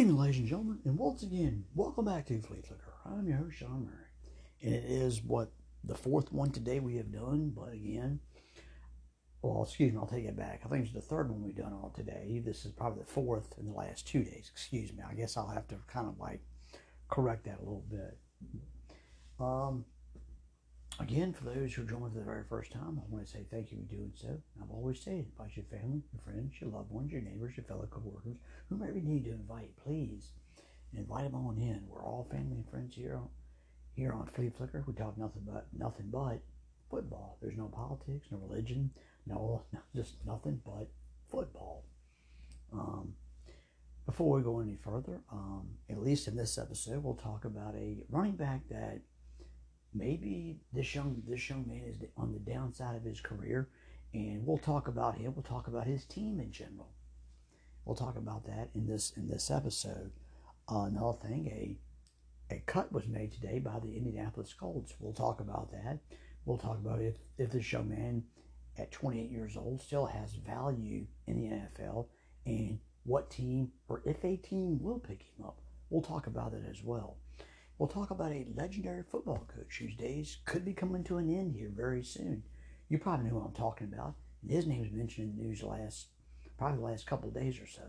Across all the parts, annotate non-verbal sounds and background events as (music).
evening, ladies and gentlemen, and once again, welcome back to Flea Flicker. I'm your host, Sean Murray, and it is what the fourth one today we have done, but again, well, excuse me, I'll take it back. I think it's the third one we've done all today. This is probably the fourth in the last two days. Excuse me. I guess I'll have to kind of like correct that a little bit. Um, again, for those who joining for the very first time, I want to say thank you for doing so. I've always said, invite your family, your friends, your loved ones, your neighbors, your fellow coworkers, whomever you need to invite, please invite them on in. We're all family and friends here on here on Flea Flicker. We talk nothing but nothing but football. There's no politics, no religion, no, (laughs) just nothing but football. Um, before we go any further, um, at least in this episode, we'll talk about a running back that maybe this young this young man is on the downside of his career, and we'll talk about him. We'll talk about his team in general. We'll talk about that in this in this episode. Uh, another thing, a a cut was made today by the Indianapolis Colts. We'll talk about that. We'll talk about if if this young man at 28 years old still has value in the NFL and what team or if a team will pick him up. We'll talk about it as well. We'll talk about a legendary football coach whose days could be coming to an end here very soon. You probably know who I'm talking about. His name was mentioned in the news last, probably the last couple days or so.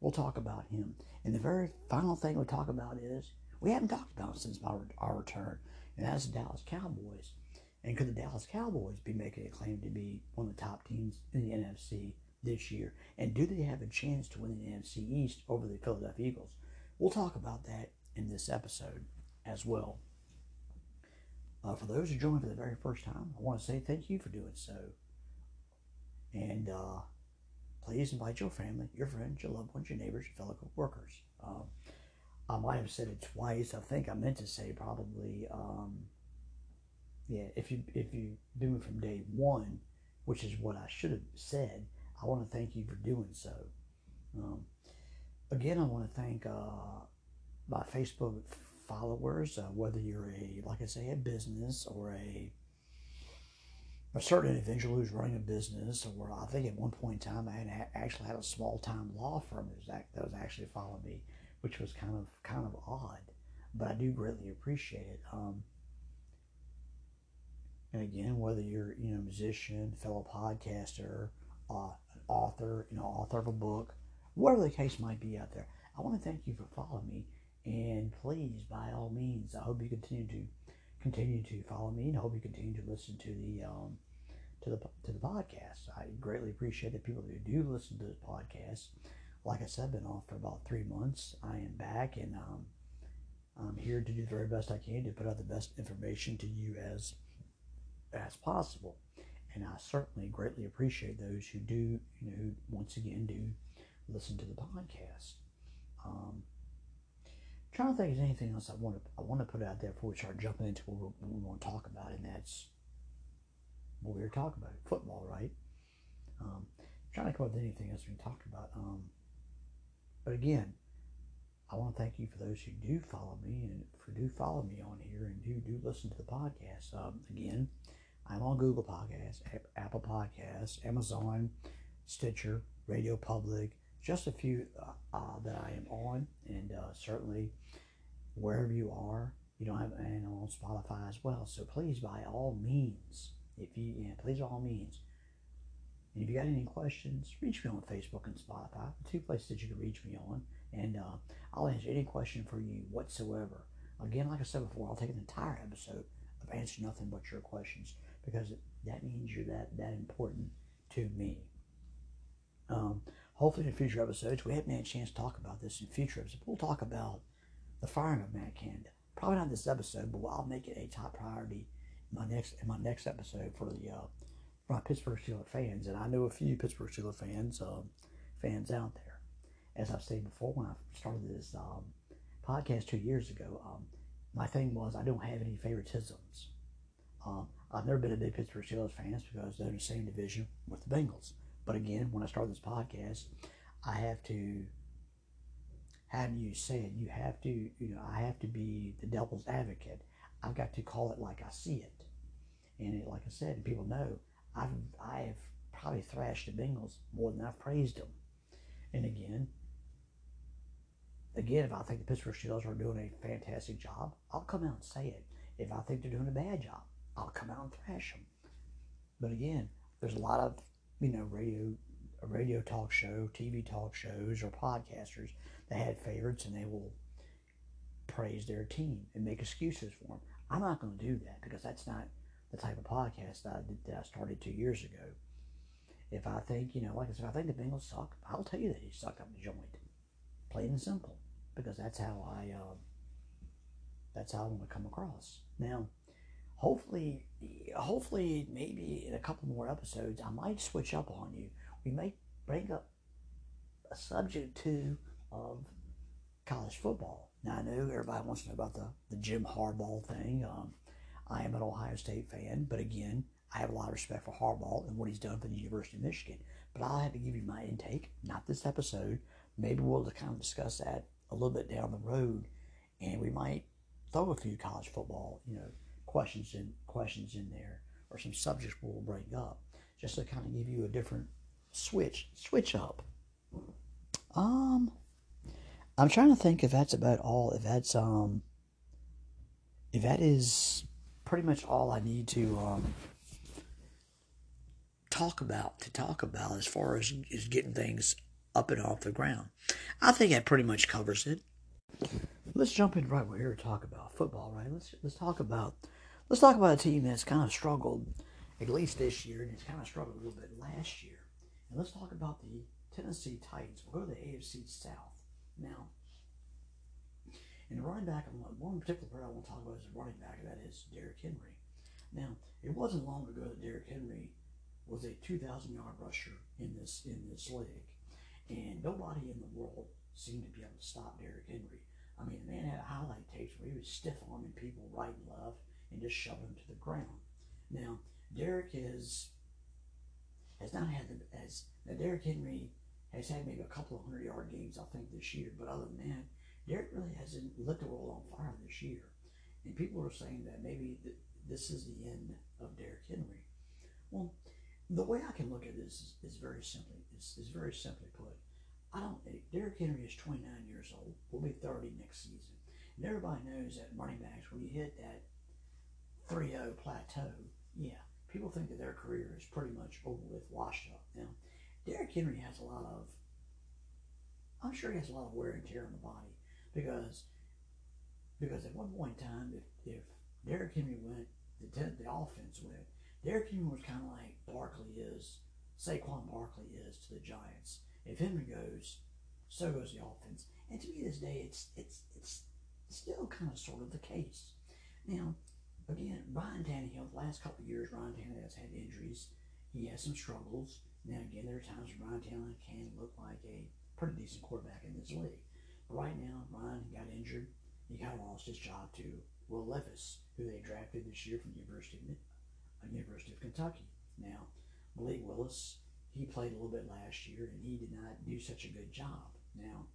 We'll talk about him. And the very final thing we'll talk about is we haven't talked about since our, our return, and that's the Dallas Cowboys. And could the Dallas Cowboys be making a claim to be one of the top teams in the NFC this year? And do they have a chance to win the NFC East over the Philadelphia Eagles? We'll talk about that in this episode as well. Uh, for those who joined for the very first time, I want to say thank you for doing so. And uh, please invite your family, your friends, your loved ones, your neighbors, your fellow workers. Uh, I might have said it twice. I think I meant to say probably um, yeah, if you if you do it from day one, which is what I should have said, I want to thank you for doing so. Um, again, I want to thank uh, my Facebook followers, uh, whether you're a like I say a business or a a certain individual who's running a business, or I think at one point in time I actually had a small time law firm that was, that was actually following me, which was kind of kind of odd, but I do greatly appreciate it. Um, and again, whether you're you know a musician, fellow podcaster, uh, an author, you know, author of a book, whatever the case might be out there, I want to thank you for following me. And please, by all means, I hope you continue to continue to follow me, and I hope you continue to listen to the um, to the to the podcast. I greatly appreciate the people who do listen to this podcast. Like I said, I've been off for about three months. I am back, and um, I'm here to do the very best I can to put out the best information to you as as possible. And I certainly greatly appreciate those who do, you know, who once again do listen to the podcast. Um, trying to think of anything else I want to I want to put out there before we start jumping into what we, want to talk about, and that's what we were talking about football, right? Um, trying to come up with anything else we can talk about. Um, but again, I want to thank you for those who do follow me and for do follow me on here and do do listen to the podcast. Um, again, I'm on Google Podcasts, Apple Podcasts, Amazon, Stitcher, Radio Public, just a few uh, uh, that I am on, and uh, certainly wherever you are, you don't have and on Spotify as well. So please, by all means, if you yeah, please by all means, if you got any questions, reach me on Facebook and Spotify, the two places that you can reach me on, and uh, I'll answer any question for you whatsoever. Again, like I said before, I'll take an entire episode of answering nothing but your questions because that means you're that that important to me. Um, hopefully, in future episodes, we haven't had a chance to talk about this in future episodes. We'll talk about the firing of Matt Canada. Probably not this episode, but I'll make it a top priority in my next in my next episode for the uh, for my Pittsburgh Steelers fans. And I know a few Pittsburgh Steelers fans um, fans out there. As I've said before, when I started this um, podcast two years ago, um, my thing was I don't have any favoritisms. Um, I've never been a big Pittsburgh Steelers fan because they're in the same division with the Bengals. But again, when I start this podcast, I have to, do you say it? You have to, you know, I have to be the devil's advocate. I've got to call it like I see it. And it, like I said, people know I've I've probably thrashed the Bengals more than I've praised them. And again, again, if I think the Pittsburgh Steelers are doing a fantastic job, I'll come out and say it. If I think they're doing a bad job, I'll come out and thrash them. But again, there's a lot of you know radio, radio talk show, TV talk shows, or podcasters that had favorites, and they will praise their team and make excuses for them. I'm not going to do that because that's not the type of podcast that I, did, that I started two years ago. If I think, you know, like I said, I think the Bengals suck, I'll tell you that he sucked up the joint. Plain and simple. Because that's how I, uh, that's how I want to come across. Now, hopefully, hopefully, maybe in a couple more episodes, I might switch up on you. We may bring up a subject too of college football. Now I know everybody wants to know about the, the Jim Harbaugh thing. Um, I am an Ohio State fan, but again, I have a lot of respect for Harbaugh and what he's done for the University of Michigan. But I'll have to give you my intake, not this episode. Maybe we'll kind of discuss that a little bit down the road, and we might throw a few college football, you know, questions in questions in there, or some subjects we'll bring up, just to kind of give you a different switch switch up. Um, I'm trying to think if that's about all. If that's um, if that is pretty much all I need to um talk about to talk about as far as is getting things up and off the ground. I think that pretty much covers it. Let's jump in right we're here to talk about football, right? Let's let's talk about let's talk about a team that's kind of struggled at least this year, and it's kind of struggled a little bit last year. And let's talk about the Tennessee Titans. We'll go to the AFC South now. In the running back, one particular player I want to talk about is the running back, that is Derrick Henry. Now, it wasn't long ago that Derrick Henry was a 2,000 yard rusher in this in this league, and nobody in the world seemed to be able to stop Derrick Henry. I mean, the man had highlight tapes where he was stiff arming people right and left and just shove him to the ground. Now, Derrick is has not had the as now Derrick Henry has had maybe a couple of hundred yard games I think this year, but other than that, Derrick really hasn't lit the world on fire this year. And people are saying that maybe th- this is the end of Derrick Henry. Well, the way I can look at this is, is very simply is, is very simply put. I don't. Eh, Derrick Henry is 29 years old. Will be 30 next season. And everybody knows that running backs, when you hit that 3-0 plateau, yeah, people think that their career is pretty much over with, washed up. Now, Derrick Henry has a lot of. I'm sure he has a lot of wear and tear on the body because because at one point in time, if, if Derrick Henry went, the, the offense went, Derrick Henry was kind of like Barkley is, Saquon Barkley is to the Giants. If Henry goes, so goes the offense. And to me, this day, it's it's it's still kind of sort of the case. Now, again, Ryan Tannehill, the last couple of years, Ryan Tannehill has had injuries. He has some struggles. Now, again, there are times when Ryan Tannehill can look like a pretty decent quarterback in this league. But right now, Ryan got injured. He kind of lost his job to Will Levis, who they drafted this year from the University of uh, University of Kentucky. Now, Malik Willis, he played a little bit last year and he did not do such a good job. Now,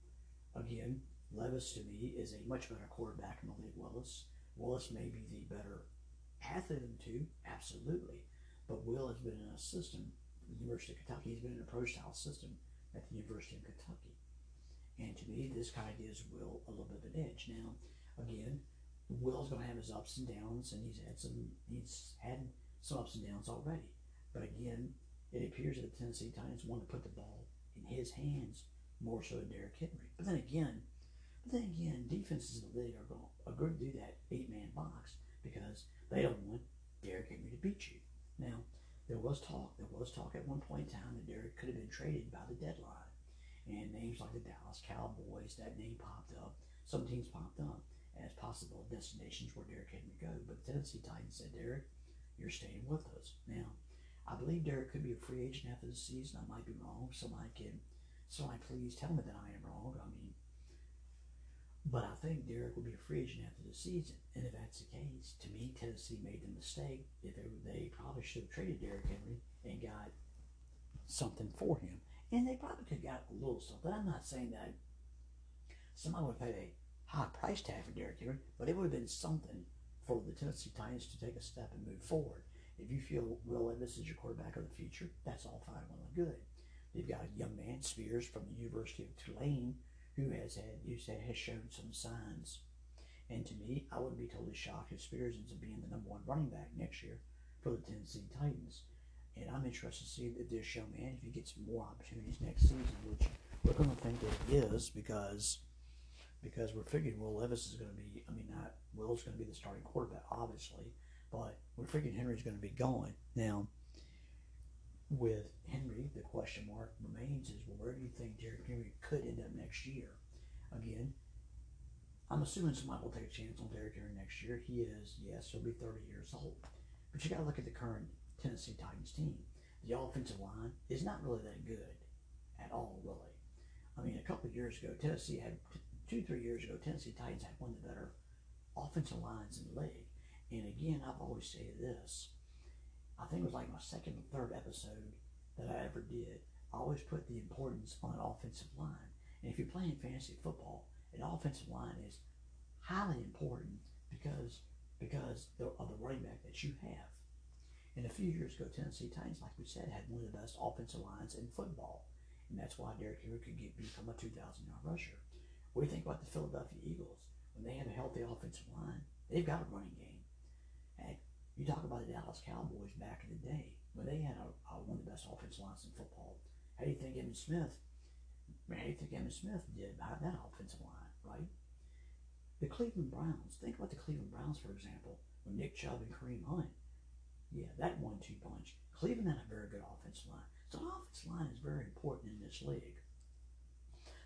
again, Levis to me is a much better quarterback than Malik Willis. Willis may be the better athlete of the two, absolutely. But Will has been in a system, the University of Kentucky, he's been in a pro style system at the University of Kentucky. And to me, this kind of gives Will a little bit of an edge. Now, again, Will's going to have his ups and downs, and he's had some he's had some ups and downs already. But again, it appears that the Tennessee Titans want to put the ball in his hands more so than Derrick Henry. But then again, but then again, defenses in the league are going going to do that eight man box because they don't want Derrick Henry to beat you. Now, there was talk, there was talk at one point in time that Derrick could have been traded by the deadline. And names like the Dallas Cowboys, that name popped up. Some teams popped up as possible destinations where Derrick Henry go. But the Tennessee Titans said, Derrick, you're staying with us. Now, I believe Derrick could be a free agent after the season. I might be wrong. Somebody can, somebody please tell me that I am wrong. I mean, but I think Derrick will be a free agent after the season. And if that's the case, to me, Tennessee made the mistake. If they, they probably should have traded Derrick Henry and got something for him. And they probably could have got a little something. I'm not saying that somebody would pay a high price tag for Derrick Henry, but it would have been something for the Tennessee Titans to take a step and move forward. If you feel Will Levis is your quarterback of the future, that's all fine, well and good. They've got a young man, Spears, from the University of Tulane, who has had you said has shown some signs. And to me, I wouldn't be totally shocked if Spears ends up being the number one running back next year for the Tennessee Titans. And I'm interested to see if this young man, if he gets more opportunities next season, which we're going to think that he is because because we're figuring Will Levis is going to be, I mean, not Will's going to be the starting quarterback, obviously, but we're figuring Henry's going to be going. Now, with Henry, the question mark remains is, well, where do you think Derrick Henry could end up next year? Again, I'm assuming somebody will take a chance on Derrick Henry next year. He is, yes, he'll be 30 years old. But you got to look at the current Tennessee Titans team. The offensive line is not really that good at all, really. I mean, a couple years ago, Tennessee had two, three years ago, Tennessee Titans had one of the better offensive lines in the league. And again, I've always said this. I think it was like my second or third episode that I ever did. I always put the importance on an offensive line. And if you're playing fantasy football, an offensive line is highly important because because of the running back that you have. And a few years ago, Tennessee Titans, like we said, had one of the best offensive lines in football. And that's why Derrick Henry could get become a 2,000 yard rusher. What do you think about the Philadelphia Eagles? When they have a healthy offensive line, they've got a running game. You talk about the Dallas Cowboys back in the day when they had a, a, one of the best offensive lines in football. How do you think Emmitt Smith? How do you think Emmitt Smith did behind that offensive line, right? The Cleveland Browns. Think about the Cleveland Browns, for example, when Nick Chubb and Kareem Hunt. Yeah, that one-two punch. Cleveland had a very good offensive line. So an offensive line is very important in this league.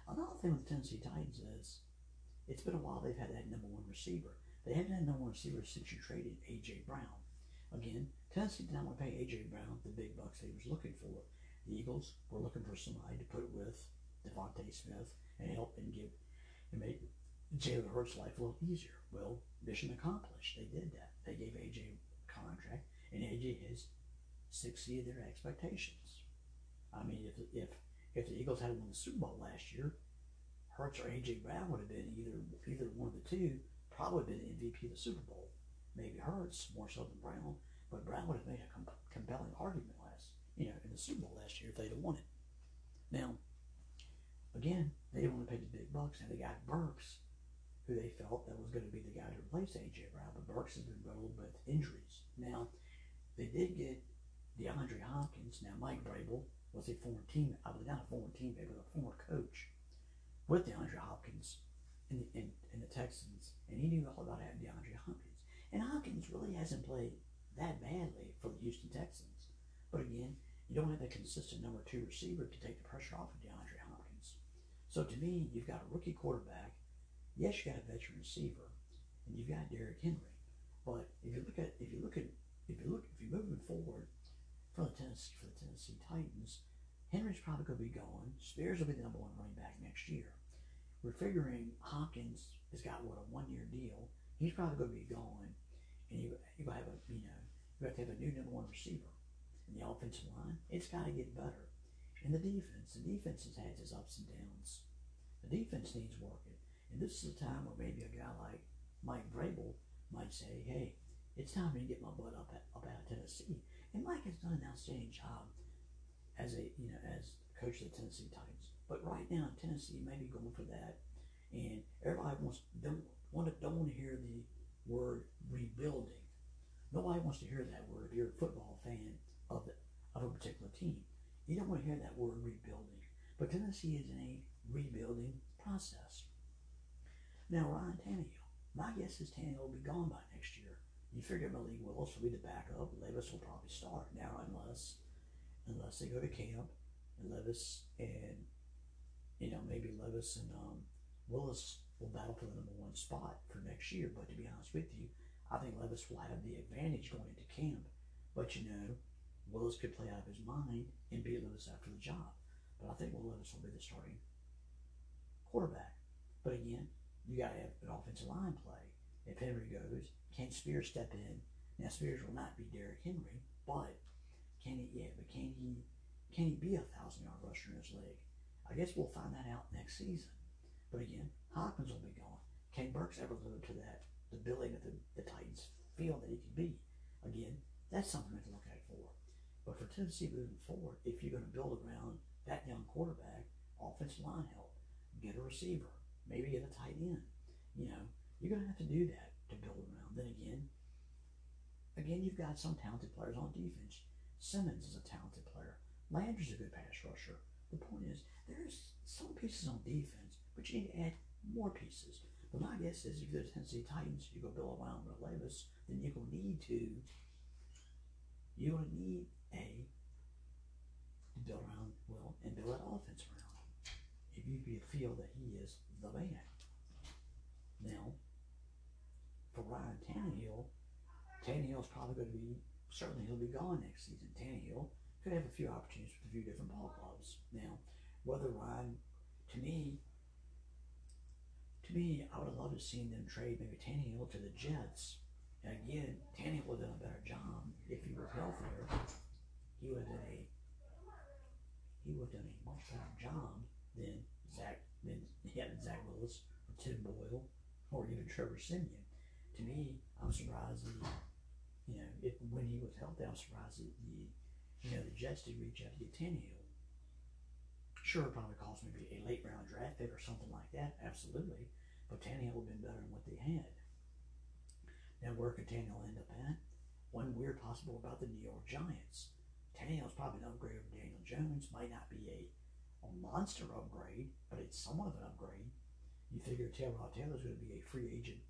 Another thing with the Tennessee Titans is it's been a while they've had that number one receiver. They haven't had number one receiver since you traded A.J. Brown. Again, Tennessee did not want to pay A.J. Brown the big bucks he was looking for. The Eagles were looking for somebody to put with DeVonta Smith and help and give and make Jalen Hurts' life a little easier. Well, mission accomplished. They did that. They gave AJ a contract, and AJ has succeeded their expectations. I mean, if if if the Eagles had won the Super Bowl last year, Hurts or AJ Brown would have been either either one of the two, probably been MVP of the Super Bowl. Maybe Hurts more so than Brown, but Brown would have made a com- compelling argument last, you know, in the Super Bowl last year if they'd have won it. Now, again, they didn't want to pay the big bucks, and they got Burks, who they felt that was going to be the guy to replace AJ Brown, but Burks has been riddled with injuries. Now, they did get DeAndre Hopkins. Now, Mike Vrabel was a former team, I was not a former teammate, but a former coach with DeAndre Hopkins in the, in, in the Texans, and he knew all about having DeAndre Hopkins. And Hopkins really hasn't played that badly for the Houston Texans. But again, you don't have a consistent number two receiver to take the pressure off of DeAndre Hopkins. So to me, you've got a rookie quarterback. Yes, you got a veteran receiver, and you've got Derrick Henry. But if you look at if you look at if you look if you're moving forward for the Tennessee for the Tennessee Titans, Henry's probably going to be going. Spears will be the number one running back next year. We're figuring Hopkins has got what a one year deal. He's probably going to be going, and you you have a you know you have to have a new number one receiver. In the offensive line, it's got to get better. And the defense, the defense has had its ups and downs. The defense needs working, and this is a time where maybe a guy like Mike Vrabel might say, "Hey, it's time to get my butt up at, up out of Tennessee." And Mike has done an outstanding job as a you know as coach of the Tennessee Titans. But right now, Tennessee may be going for that, and everybody wants don't want to don't want to hear the word rebuilding. Nobody wants to hear that word you're a football fan of the, of a particular team. You don't want to hear that word rebuilding. But Tennessee is in a rebuilding process. Now Ryan Tannehill, my guess is Tannehill will be gone by next year. You figure Malik Willis will be the backup. Levis will probably start now unless unless they go to camp and Levis and you know maybe Levis and um, Willis will battle for the number one spot for next year. But to be honest with you, I think Levis will have the advantage going into camp. But you know, Willis could play out of his mind and beat Levis after the job. But I think Will Levis will be the starting quarterback. But again, you got to have an offensive line play. If Henry goes, can Spears step in? Now Spears will not be Derrick Henry, but can he? Yeah, but can he? Can he be a thousand yard rusher in his league? I guess we'll find that out next season. But again, Hopkins will be gone. Can Burks ever live up to that? The billing that the, the Titans feel that he could be. Again, that's something we have to look at for. But for Tennessee moving forward, if you're going to build around that young quarterback, offensive line help. get a receiver, maybe get a tight end. You know, you're gonna have to do that to build around. Then again, again, you've got some talented players on defense. Simmons is a talented player. Landry's a good pass rusher. The point is, there's some pieces on defense, but you need to add more pieces. But my guess is if you're Tennessee Titans, you go build around Will Levis, then you're gonna need to you're gonna need a to build around Will and build that offense around him. If you feel that he is the man. Now, for Ryan Tannehill, Tannehill's probably going to be certainly he'll be gone next season. Tannehill could have a few opportunities with a few different ball clubs. Now, whether Ryan, to me, to me, I would have loved to see them trade maybe Tannehill to the Jets. And again, Tannehill would have done a better job if he was healthier. He would have done a he would have done a much better job than Zach than (laughs) yeah, Zach Willis or Tim Boyle or even Trevor Siemian. To me, I'm surprised that you know if when he was healthy, I'm surprised that the you know the Jets did reach out to get Tannehill. Sure, it probably cost maybe a late round draft pick or something like that, absolutely. But Tannehill would have been better than what they had. Now, where could Tannehill end up at? One weird possible about the New York Giants. Tannehill's probably an upgrade over Daniel Jones. Might not be a, a monster upgrade, but it's somewhat of an upgrade. You figure Tyrod Taylor's going to be a free agent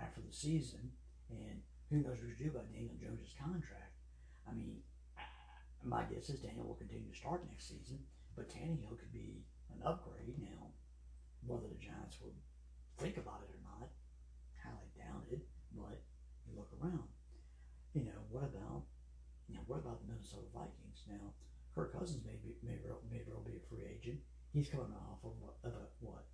after the season, and who knows what to do about Daniel Jones' contract. I mean, my guess is Daniel will continue to start next season, but Tannehill could be an upgrade. Now, whether the Giants would think about it or not, highly doubt it, but you look around. You know, what about you know, what about the Minnesota Vikings? Now, Kirk Cousins may be may, may well be a free agent. He's coming off of, a, of a, what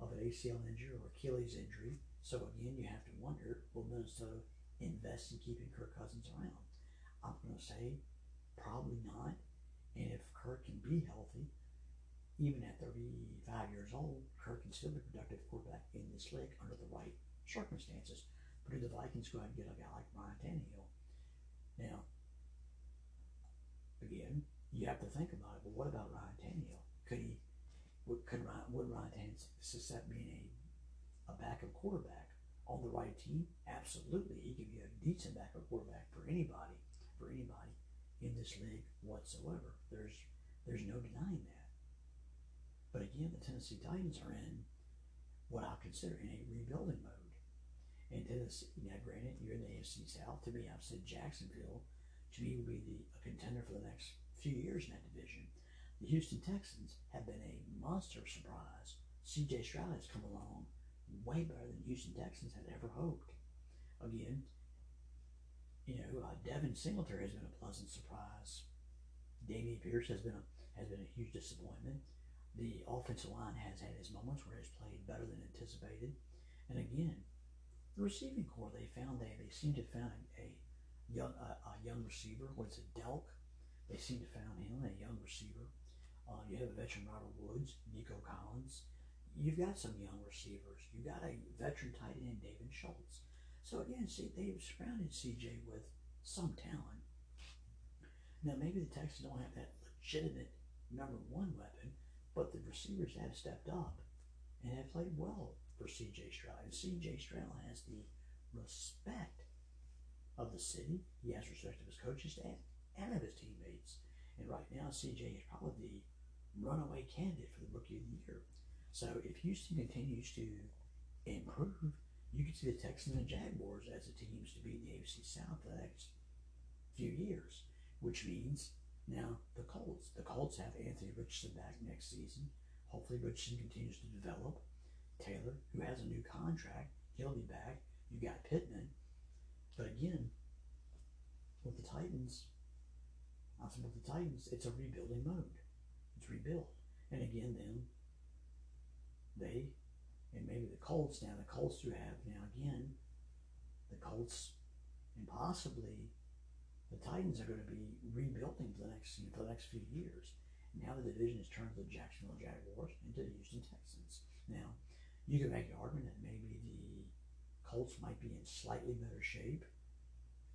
of an ACL injury or Achilles injury. So again, you have to wonder: Will Minnesota invest in keeping Kirk Cousins around? I'm going to say probably not. And if Kirk can be healthy, even at 35 years old, Kirk can still be a productive quarterback in this league under the right circumstances. But do the Vikings go out and get a guy like Ryan Tannehill? Now, again, you have to think about it. But what about Ryan Tannehill? Could he? Would, could Ryan, would Ryan Tannehill suscept being a, a backup quarterback on the right team? Absolutely, he could be a decent backup quarterback for anybody, for anybody in this league whatsoever. There's there's no denying that. But again, the Tennessee Titans are in what I consider in a rebuilding mode. And Tennessee, now granted, you're in the AFC South. To me, I've said Jacksonville to me would be the a contender for the next few years in that division. The Houston Texans have been a monster surprise. CJ Stroud has come along way better than Houston Texans had ever hoped. Again, you know, uh, Devin Singletary has been a pleasant surprise. Dameon Pierce has been a has been a huge disappointment. The offensive line has had its moments where it's played better than anticipated. And again, the receiving corps they found they they seem to have found a, young a, a, young receiver. What's it, Delk? They seem to have found him a young receiver. Uh, you have a veteran Robert Woods, Nico Collins. You've got some young receivers. You got a veteran tight end, David Schultz. So again, see, they've surrounded CJ with some talent. Now maybe the Texans don't have that legitimate number one weapon, but the receivers have stepped up and have played well for CJ Stroud. And CJ Stroud has the respect of the city. He has respect of his coaching staff and of his teammates. And right now, CJ is probably the runaway candidate for the Rookie of the Year. So if Houston continues to improve, you could see the Texans and the Jaguars as the teams to beat the AFC South the next few years, which means now the Colts. The Colts have Anthony Richardson back next season. Hopefully, Richardson continues to develop. Taylor, who has a new contract, he'll be back. You got Pittman, but again, with the Titans, I said with the Titans, it's a rebuilding mode. It's rebuild. And again, then they and maybe the Colts now, the Colts do have now again, the Colts and possibly the Titans are going to be rebuilding for the next for the next few years. Now the division is turned to the Jacksonville Jaguars and the Houston Texans. Now, you can make an argument that maybe the Colts might be in slightly better shape.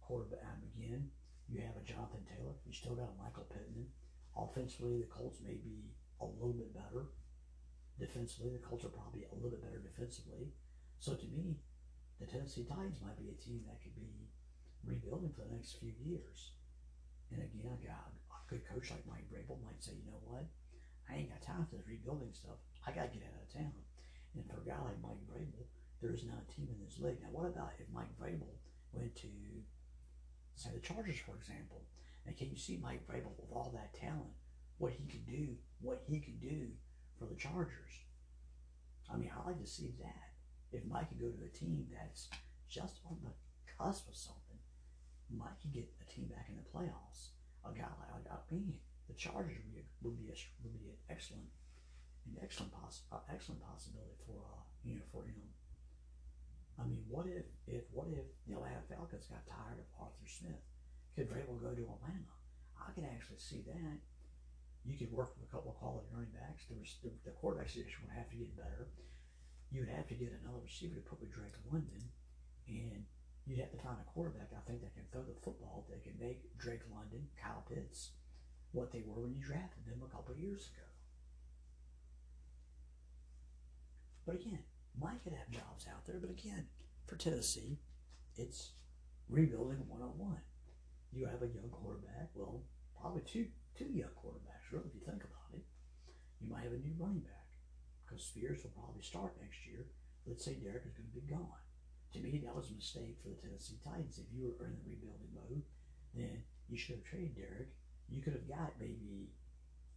Quarterback again, you have a Jonathan Taylor. You still got a Michael Pittman. Offensively, the Colts may be a little bit better defensively. The Colts are probably a little bit better defensively. So to me, the Tennessee Titans might be a team that could be rebuilding for the next few years. And again, a guy, a good coach like Mike Vrabel might say, you know what? I ain't got time for this rebuilding stuff. I got to get out of town. And for a guy like Mike Vrabel, there is not a team in this league. Now, what about if Mike Vrabel went to, say, the Chargers, for example? And can you see Mike Vrabel with all that talent, what he could do, what he could do for the Chargers? I mean, I like to see that. If Mike could go to a team that's just on the cusp of something, Mike could get a team back in the playoffs. A guy like I mean, the Chargers would be a, would be a, would be an excellent an excellent poss- uh, excellent possibility for uh, you know for him. I mean, what if if what if the Atlanta Falcons got tired of Arthur Smith? Could Vrabel go to Atlanta? I can actually see that. You could work with a couple of quality running backs. The, the, the quarterback situation would have to get better you would have to get another receiver to put with Drake London, and you'd have to find a quarterback, I think, that can throw the football, that can make Drake London, Kyle Pitts, what they were when you drafted them a couple of years ago. But again, Mike could have jobs out there, but again, for Tennessee, it's rebuilding 101. You have a young quarterback, well, probably two two young quarterbacks, really, if you think about it. You might have a new running back because Spears will probably start next year. Let's say Derrick is going to be gone. To me, that was a mistake for the Tennessee Titans. If you were in the rebuilding mode, then you should have traded Derrick. You could have got maybe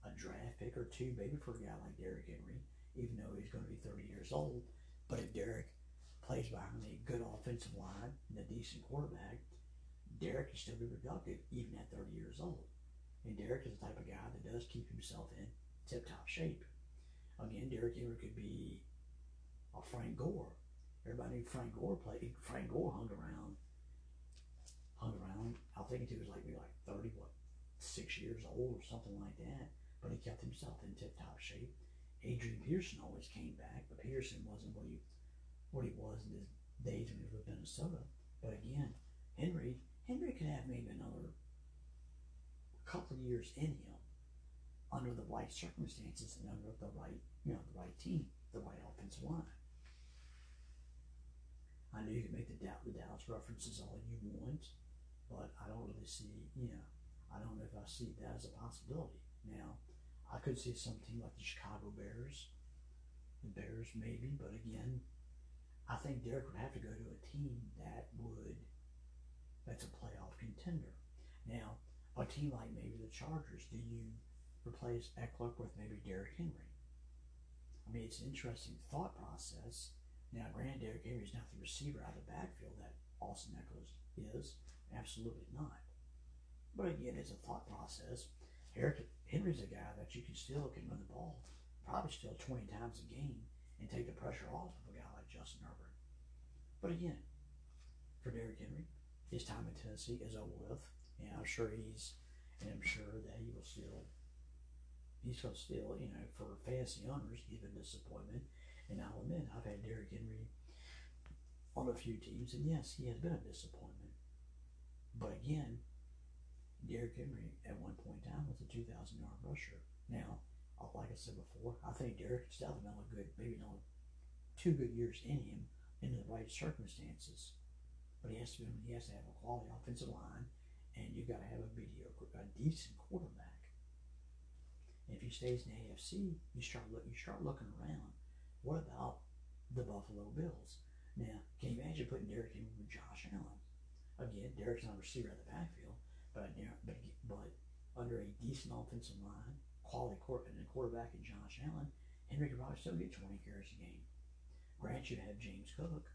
a draft pick or two, maybe for a guy like Derrick Henry, even though he's going to be 30 years old. But if Derrick plays behind a good offensive line and a decent quarterback, Derrick can still be productive even at 30 years old. And Derrick is the type of guy that does keep himself in tip-top shape. Again, Derrick Henry could be a Frank Gore. Everybody knew Frank Gore played. Frank Gore hung around, hung around. I think he was like maybe like thirty, what, six years old or something like that. But he kept himself in tip-top shape. Adrian Peterson always came back, but Peterson wasn't what he what he was in his days when he was with Minnesota. But again, Henry Henry could have maybe another couple of years in him under the right circumstances and under the right you know, the right team, the right offensive line. I know you can make the, the Dallas references all you want, but I don't really see, you know, I don't know if I see that as a possibility. Now, I could see some team like the Chicago Bears, the Bears maybe, but again, I think Derrick would have to go to a team that would, that's a playoff contender. Now, a team like maybe the Chargers, do you replace Ekeler with maybe Derrick Henry? I mean, it's an interesting thought process. Now, granted, Derrick Henry is not the receiver out of the backfield that Austin Ekeler is. Absolutely not. But again, it's a thought process. Eric Henry's a guy that you can still can run the ball probably still 20 times a game and take the pressure off of a guy like Justin Herbert. But again, for Derrick Henry, his time in Tennessee is over with. And I'm sure he's, and I'm sure that he will still he's going to still, you know, for fantasy owners, he's been disappointment. And I'll admit, I've had Derrick Henry on a few teams, and yes, he has been a disappointment. But again, Derrick Henry at one point in time was a 2,000 yard rusher. Now, uh, like I said before, I think Derrick is definitely a good, maybe not two good years in him in the right circumstances. But he has to be, he has to have a quality offensive line, and you've got to have a mediocre, a decent quarterback. And if he stays in the AFC, you start look, you start looking around. What about the Buffalo Bills? Now, can you imagine putting Derrick in with Josh Allen? Again, Derrick's not a receiver at the backfield, but but but under a decent offensive line, quality court and a quarterback in Josh Allen, Henry could probably still get 20 carries a game. Grant you have James Cook,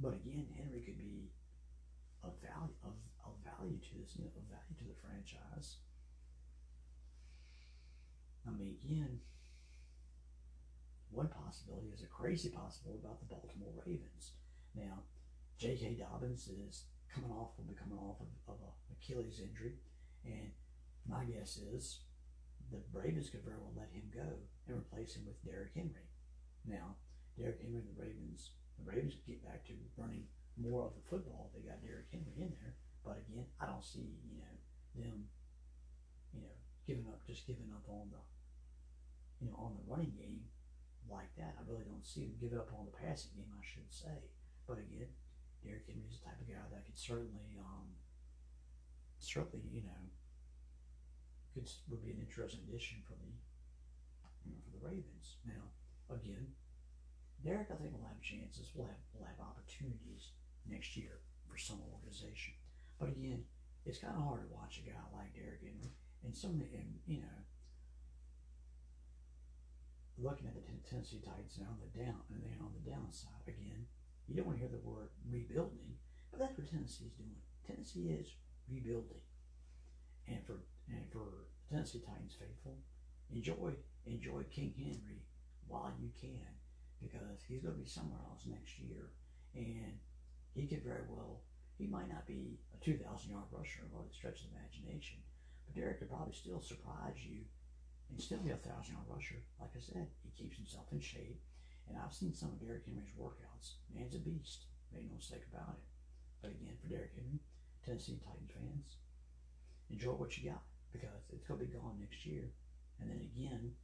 but again, Henry could be of value of, of value to this, you know, of value to the franchise I mean, again, one possibility is a crazy possibility about the Baltimore Ravens. Now, J.K. Dobbins is coming off, will be coming off of, of a Achilles injury, and my guess is the Ravens could very well let him go and replace him with Derrick Henry. Now, Derrick Henry and the Ravens, the Ravens get back to running more of the football. They got Derrick Henry in there, but again, I don't see you know them, you know, giving up, just giving up on the you know, on the running game like that. I really don't see them give up on the passing game, I should say. But again, Derrick Henry is the type of guy that could certainly, um, certainly, you know, could would be an interesting addition for the, you know, for the Ravens. Now, again, Derrick, I think will have chances. Will have will have opportunities next year for some organization. But again, it's kind of hard to watch a guy like Derrick Henry and some and you know looking at the Tennessee Titans and on the down and then on the downside again, you don't want to hear the word rebuilding, but that's what Tennessee is doing. Tennessee is rebuilding, and for and for Tennessee Titans faithful, enjoy enjoy King Henry while you can, because he's going to be somewhere else next year, and he could very well. He might not be a 2,000 yard rusher by the stretch of the imagination, but Derrick could probably still surprise you and still be a thousand yard rusher. Like I said, he keeps himself in shape. And I've seen some of Derrick Henry's workouts. Man's a beast. Make no mistake about it. But again, for Derrick Henry, Tennessee Titans fans, enjoy what you got because it's going to be gone next year. And then again,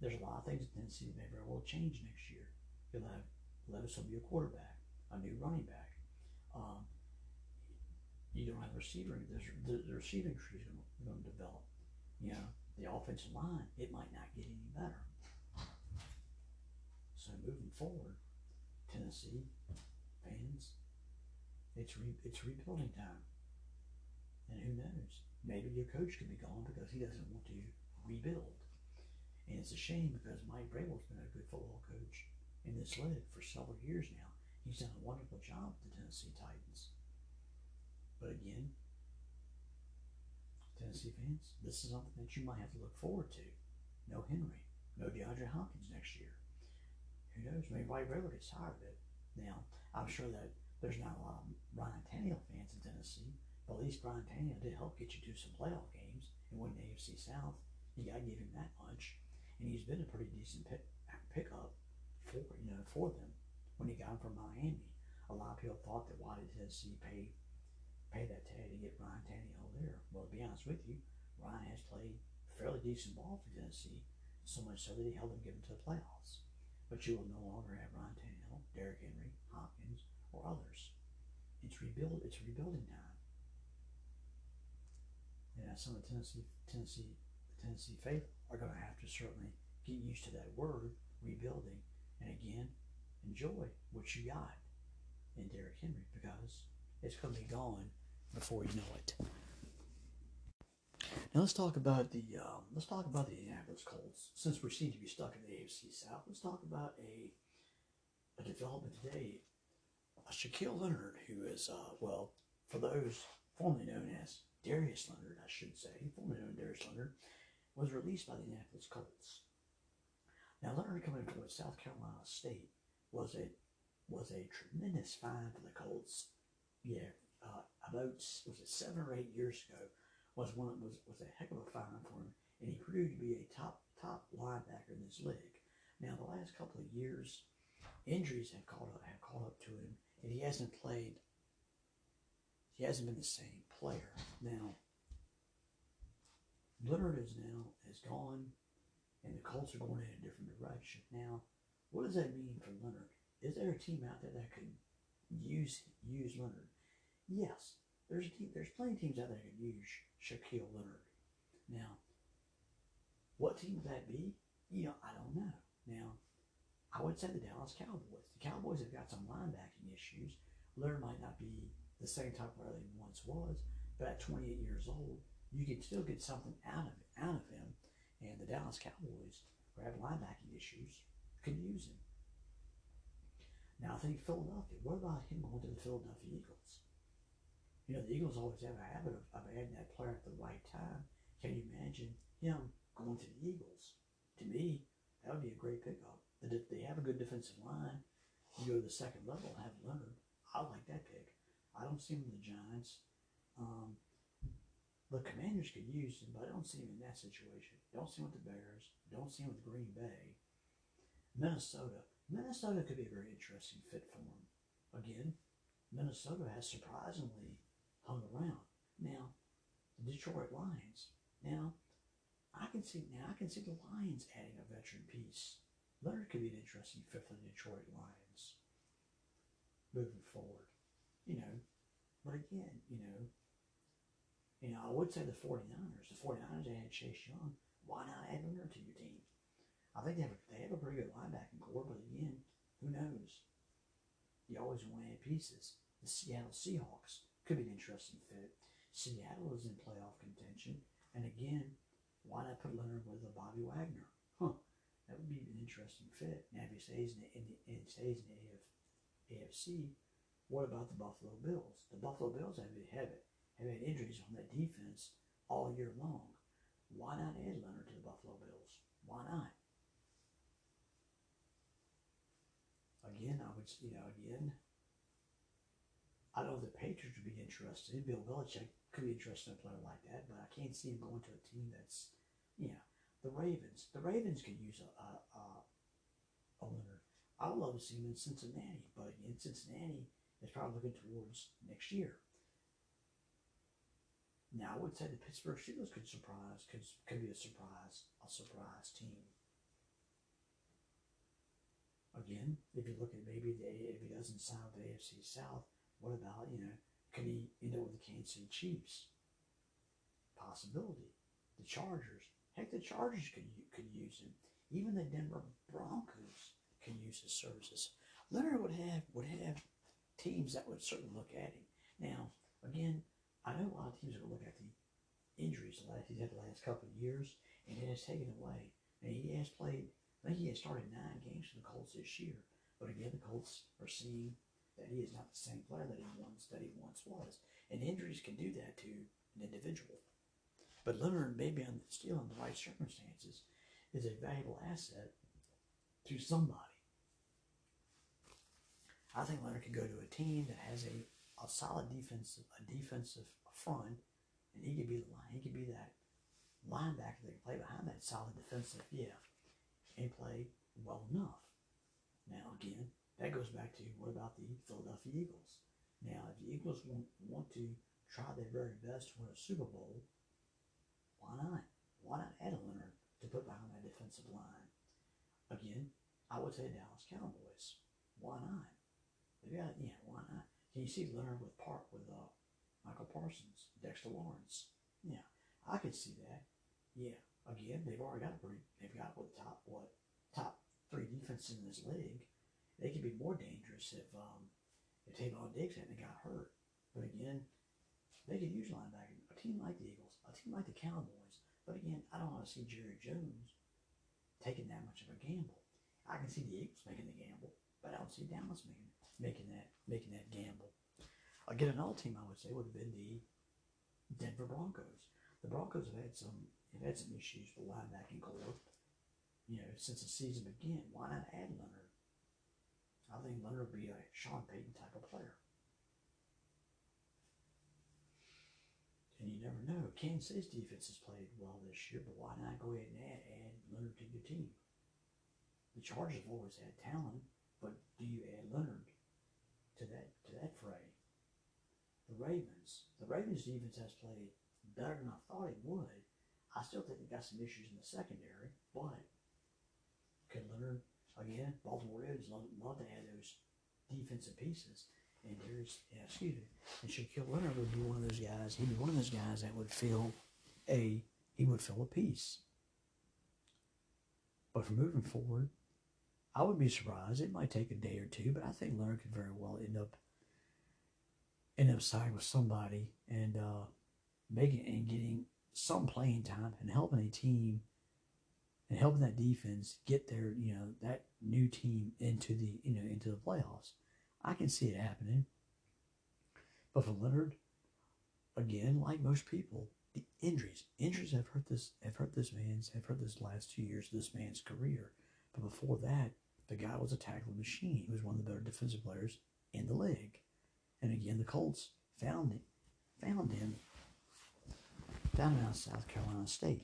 there's a lot of things in Tennessee that may very well change next year. You'll have Levis will be a quarterback, a new running back. Um, you don't have a receiver. The, the receiving tree is going to develop. You know, the offensive line, it might not get any better. So moving forward, Tennessee fans, it's re, it's rebuilding time. And who knows? Maybe your coach could be gone because he doesn't want to rebuild. And it's a shame because Mike Vrabel's been a good football coach in this league for several years now. He's done a wonderful job with the Tennessee Titans. But again, Tennessee fans, this is something that you might have to look forward to. No Henry, no DeAndre Hopkins next year. Who knows? Maybe Mike Vrabel gets tired of it. Now, I'm sure that there's not a lot of Ryan Tannehill fans in Tennessee, but at least Ryan Tannehill did help get you to some playoff games and win the AFC South. You got to give him that much, and he's been a pretty decent pick, pickup for you know for them when he got him from Miami. A lot of people thought that why did Tennessee pay pay that tag to get Ryan Tannehill there. Well, to be honest with you, Ryan has played fairly decent ball for Tennessee, so much so that he helped them get into the playoffs. But you will no longer have Ryan Tannehill, Derrick Henry, Hopkins, or others. It's rebuild. It's rebuilding time. And some of the Tennessee, Tennessee, Tennessee faithful are going to have to certainly get used to that word rebuilding, and again, enjoy what you got in Derrick Henry because it's going to be gone before you know it. Now let's talk about the um, let's talk about the Indianapolis Colts. Since we seem to be stuck in the AFC South, let's talk about a a development today. Shaquille Leonard, who is uh, well, for those formerly known as Darius Leonard, I should say, formerly known as Darius Leonard, was released by the Indianapolis Colts. Now Leonard coming from South Carolina State was a was a tremendous find for the Colts yeah, uh, about was it seven or eight years ago was one was was a heck of a find for him, and he proved to be a top top linebacker in this league. Now the last couple of years, injuries have caught up have caught up to him, and he hasn't played. He hasn't been the same player. Now Leonard is now has gone, and the Colts are going in a different direction. Now, what does that mean for Leonard? Is there a team out there that could use use Leonard? Yes, there's a team, there's plenty of teams out there that could use Shaquille Leonard. Now, what team would that be? You know, I don't know. Now, I would say the Dallas Cowboys. The Cowboys have got some linebacking issues. Leonard might not be the same type of player he once was, but at 28 years old, you can still get something out of out of him. And the Dallas Cowboys, have linebacking issues, could use him. Now think Philadelphia. What about him going to the Philadelphia Eagles? You know, the Eagles always have a habit of, of adding that player at the right time. Can you imagine him going to the Eagles? To me, that would be a great pickup. They have a good defensive line. You go to the second level, have Leonard. I like that pick. I don't see him in the Giants. Um, the Commanders could use him, but I don't see him in that situation. Don't see him with the Bears. Don't see him with Green Bay. Minnesota. Minnesota could be a very interesting fit for him. Again, Minnesota has surprisingly hung around. Now, the Detroit Lions. Now, I can see now. I can see the Lions adding a veteran piece. Leonard could be an interesting fit for the Detroit Lions moving forward. You know, but again, you know, you know, I would say the 49ers. The 49ers added Chase Young. Why not add Leonard to your team? I think they have a, they have a pretty good linebacking corps, but again, who knows? You always add pieces. The Seattle Seahawks could be an interesting fit. Seattle is in playoff contention, and again, why not put Leonard with a Bobby Wagner? Huh, that would be an interesting fit. Now, if he stays in the, in the, stays in the AF, AFC, what about the Buffalo Bills? The Buffalo Bills have, have, have had injuries on that defense all year long. Why not add Leonard to the Buffalo Bills? Why not? Again, I would, you know, again, I know the Patriots would be interested. Bill Belichick could be interested in a player like that, but I can't see him going to a team that's, you know, the Ravens. The Ravens could use a, a, a, a Leonard. I love to see him in Cincinnati, but again, Cincinnati is probably looking towards next year. Now, I would say the Pittsburgh Steelers could surprise, could, could be a surprise, a surprise team. Again, if you look at maybe the, if he doesn't sign with the AFC South, what about, you know, could he end up with the Kansas City Chiefs? Possibility. The Chargers. Heck, the Chargers could, could use him. Even the Denver Broncos can use his services. Leonard would have would have teams that would certainly look at him. Now, again, I know a lot of teams are going to look at the injuries that he's had the last couple of years, and it has taken away. And he has played, I think he has started nine games for the Colts this year. But again, the Colts are seeing that he is not the same player that he once that he once was. And injuries can do that to an individual. But Leonard, maybe on still in the right circumstances, is a valuable asset to somebody. I think Leonard could go to a team that has a, a solid defensive a defensive front, and he could be the line. He could be that linebacker that can play behind that solid defensive, yeah, and play well enough. Now again, that goes back to what about the Philadelphia Eagles? Now, if the Eagles want, want to try their very best to win a Super Bowl, why not? Why not add a Leonard to put behind that defensive line? Again, I would say Dallas Cowboys. Why not? They got yeah, why not? Can you see Leonard with Park with uh, Michael Parsons, Dexter Lawrence? Yeah, I could see that. Yeah, again, they've already got a pretty. They've got what top what top three defenses in this league. They could be more dangerous if um, if Trevon Diggs hadn't got hurt. But again, they could use linebacker. A team like the Eagles, a team like the Cowboys. But again, I don't want to see Jerry Jones taking that much of a gamble. I can see the Eagles making the gamble, but I don't see Dallas making making that making that gamble. Again, another team I would say would have been the Denver Broncos. The Broncos have had some have had some issues with linebacking corps. You know, since the season began, why not add Leonard? I think Leonard would be a Sean Payton type of player. And you never know. Kansas City's defense has played well this year, but why not go ahead and add, add Leonard to your team? The Chargers have always had talent, but do you add Leonard to that to that fray? The Ravens. The Ravens defense has played better than I thought it would. I still think they got some issues in the secondary, but could Leonard again? Baltimore Ravens love, love to add those defensive pieces. And there's, yeah, excuse me, and Shaquille Leonard would be one of those guys. He'd be one of those guys that would fill a he would fill a piece. But for moving forward, I would be surprised. It might take a day or two, but I think Leonard could very well end up end up signing with somebody and uh, making and getting some playing time and helping a team and helping that defense get their you know that new team into the you know into the playoffs. I can see it happening. But for Leonard, again, like most people, the injuries injuries have hurt this have hurt this man's have hurt this last two years of this man's career. But before that, the guy was a tackling machine. He was one of the better defensive players in the league. And again, the Colts found him, found him down in South Carolina State.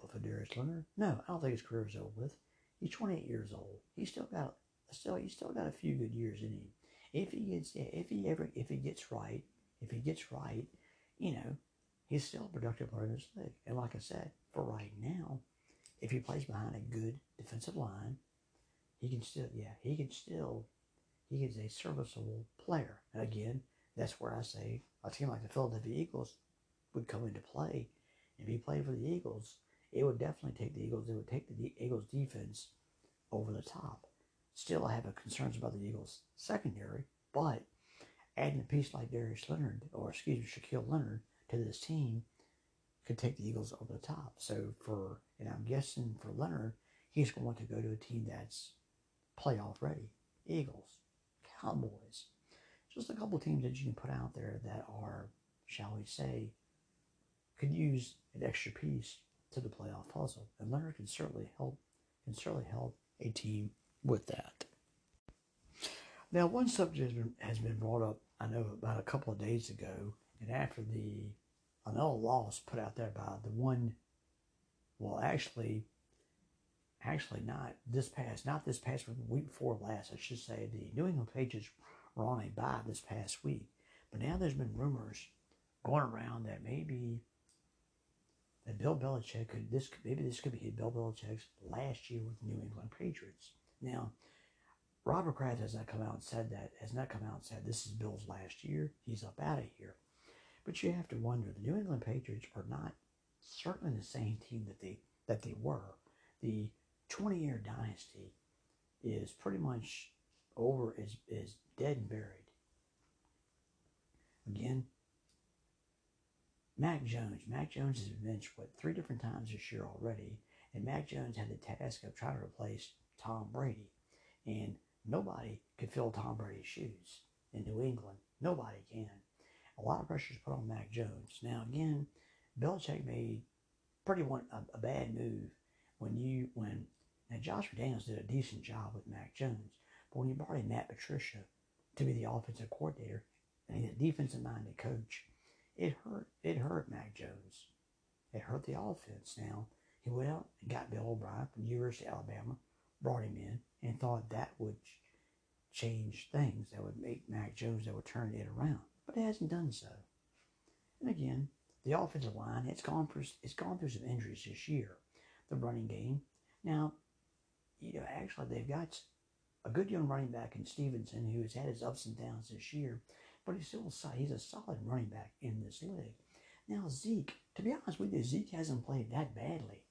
But for Darius Leonard, no, I don't think his career is over with. He's 28 years old. He's still got still he's still got a few good years in him. If he gets if he ever if he gets right, if he gets right, you know, he's still a productive player in this league. And like I said, for right now, if he plays behind a good defensive line, he can still, yeah, he can still, he is a serviceable player. And again, that's where I say a team like the Philadelphia Eagles would come into play. If he played for the Eagles, it would definitely take the Eagles. It would take the Eagles defense over the top. Still, I have concerns about the Eagles secondary, but adding a piece like Darius Leonard, or excuse me, Shaquille Leonard, to this team could take the Eagles over the top. So for, and I'm guessing for Leonard, he's going to go to a team that's playoff ready. Eagles, Cowboys, just a couple teams that you can put out there that are, shall we say, could use an extra piece to the playoff puzzle. And Leonard can certainly help can certainly help a team with that. Now, one subject has been, brought up, I know, about a couple of days ago, and after the another loss put out there by the one, well, actually, actually not this past, not this past week, week before last, I should say, the New England Patriots were on a bye this past week. But now there's been rumors going around that maybe that Bill Belichick could this could maybe this could be Bill Belichick's last year with New England Patriots. Now, Robert Kraft has not come out and said that, has not come out and said this is Bill's last year. He's up out of here. But you have to wonder, the New England Patriots are not certainly the same team that they that they were. The 20 year dynasty is pretty much over, is, is dead and buried. Again, Mac Jones. Mac Jones has been benched, what, three different times this year already. And Mac Jones had the task of trying to replace Tom Brady. And nobody could fill Tom Brady's shoes in New England. Nobody can. A lot of pressure is put on Mac Jones. Now, again, Belichick made pretty one a, a bad move when you when now Josh McDaniels did a decent job with Mac Jones, but when you brought in Matt Patricia to be the offensive coordinator and he's a defensive minded coach, it hurt. It hurt Mac Jones. It hurt the offense. Now he went out and got Bill O'Brien from University of Alabama, brought him in, and thought that would change things. That would make Mac Jones. That would turn it around. But it hasn't done so. And again, the offensive line it's gone for it's gone through some injuries this year. The running game. Now, you know, actually they've got a good young running back in Stevenson who has had his ups and downs this year but he's still he's a solid running back in this league. Now Zeke, to be honest with you, Zeke hasn't played that badly.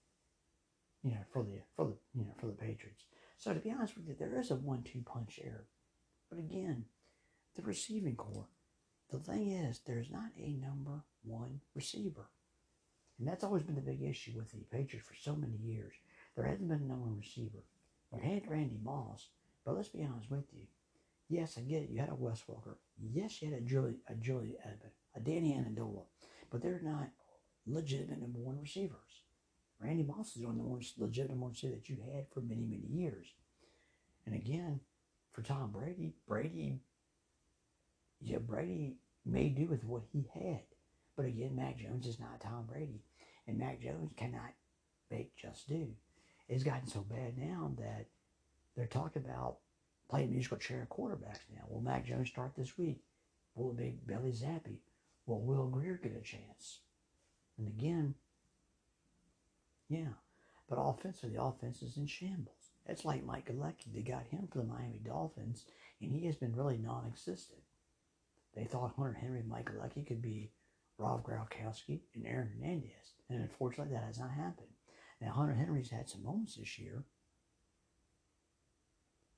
You know, for the for the you know for the Patriots. So to be honest with you, there is a one-two punch there. But again, the receiving corps. The thing is, there's not a number one receiver. And that's always been the big issue with the Patriots for so many years. There hasn't been a number one receiver. They had Randy Moss, but let's be honest with you. Yes, I get it. You had a Wes Welker. Yes, you had a Julie, a Julie Edmond, a Danny Amendola, but they're not legitimate number one receivers. Randy Moss is one the most legitimate one receiver that you had for many, many years. And again, for Tom Brady, Brady, yeah, Brady may do with what he had. But again, Mac Jones is not Tom Brady. And Mac Jones cannot make just do. It's gotten so bad now that they're talking about playing musical chair quarterbacks now. Will Mac Jones start this week? Will it be Bailey Zappe? Will Will Grier get a chance? And again, yeah. But offensively, the offense is in shambles. It's like Mike Gesicki. They got him for the Miami Dolphins, and he has been really non-existent. They thought Hunter Henry Mike Gesicki could be Rob Gronkowski and Aaron Hernandez, and unfortunately, that has not happened. Now, Hunter Henry's had some moments this year,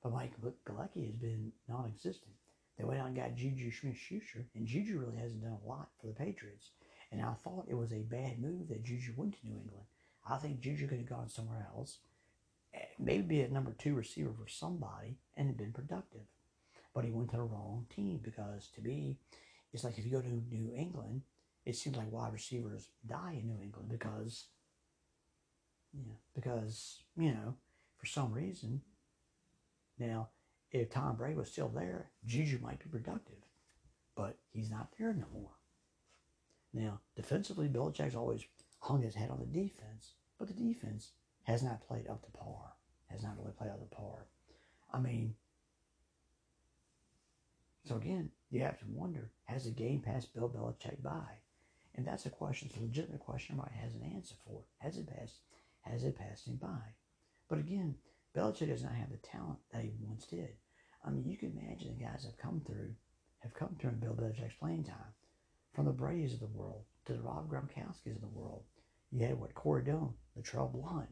but Mike Gesicki has been non-existent. They went out and got Juju Smith-Schuster, and Juju really hasn't done a lot for the Patriots. And I thought it was a bad move that Juju went to New England. I think Juju could have gone somewhere else, eh, maybe be a number two receiver for somebody, and have been productive. But he went to the wrong team because to me, it's like if you go to New England, it seems like wide receivers die in New England because, yeah, because you know, for some reason now, if Tom Brady was still there, Juju might be productive, but he's not there no more. Now, defensively, Belichick's always hung his head on the defense, but the defense has not played up to par. Has not really played up to par. I mean, so again, you have to wonder: Has the game passed Bill Belichick by? And that's a question, it's a legitimate question everybody has an answer for. Has it passed? Has it passed him by? But again, Belichick does not have the talent that he once did. I mean, you can imagine the guys have come through, have come through in Bill Belichick's playing time. From the Brady's of the world to the Rob Gronkowski's of the world. You had what, Corey Dillon, LeGarrette Blount.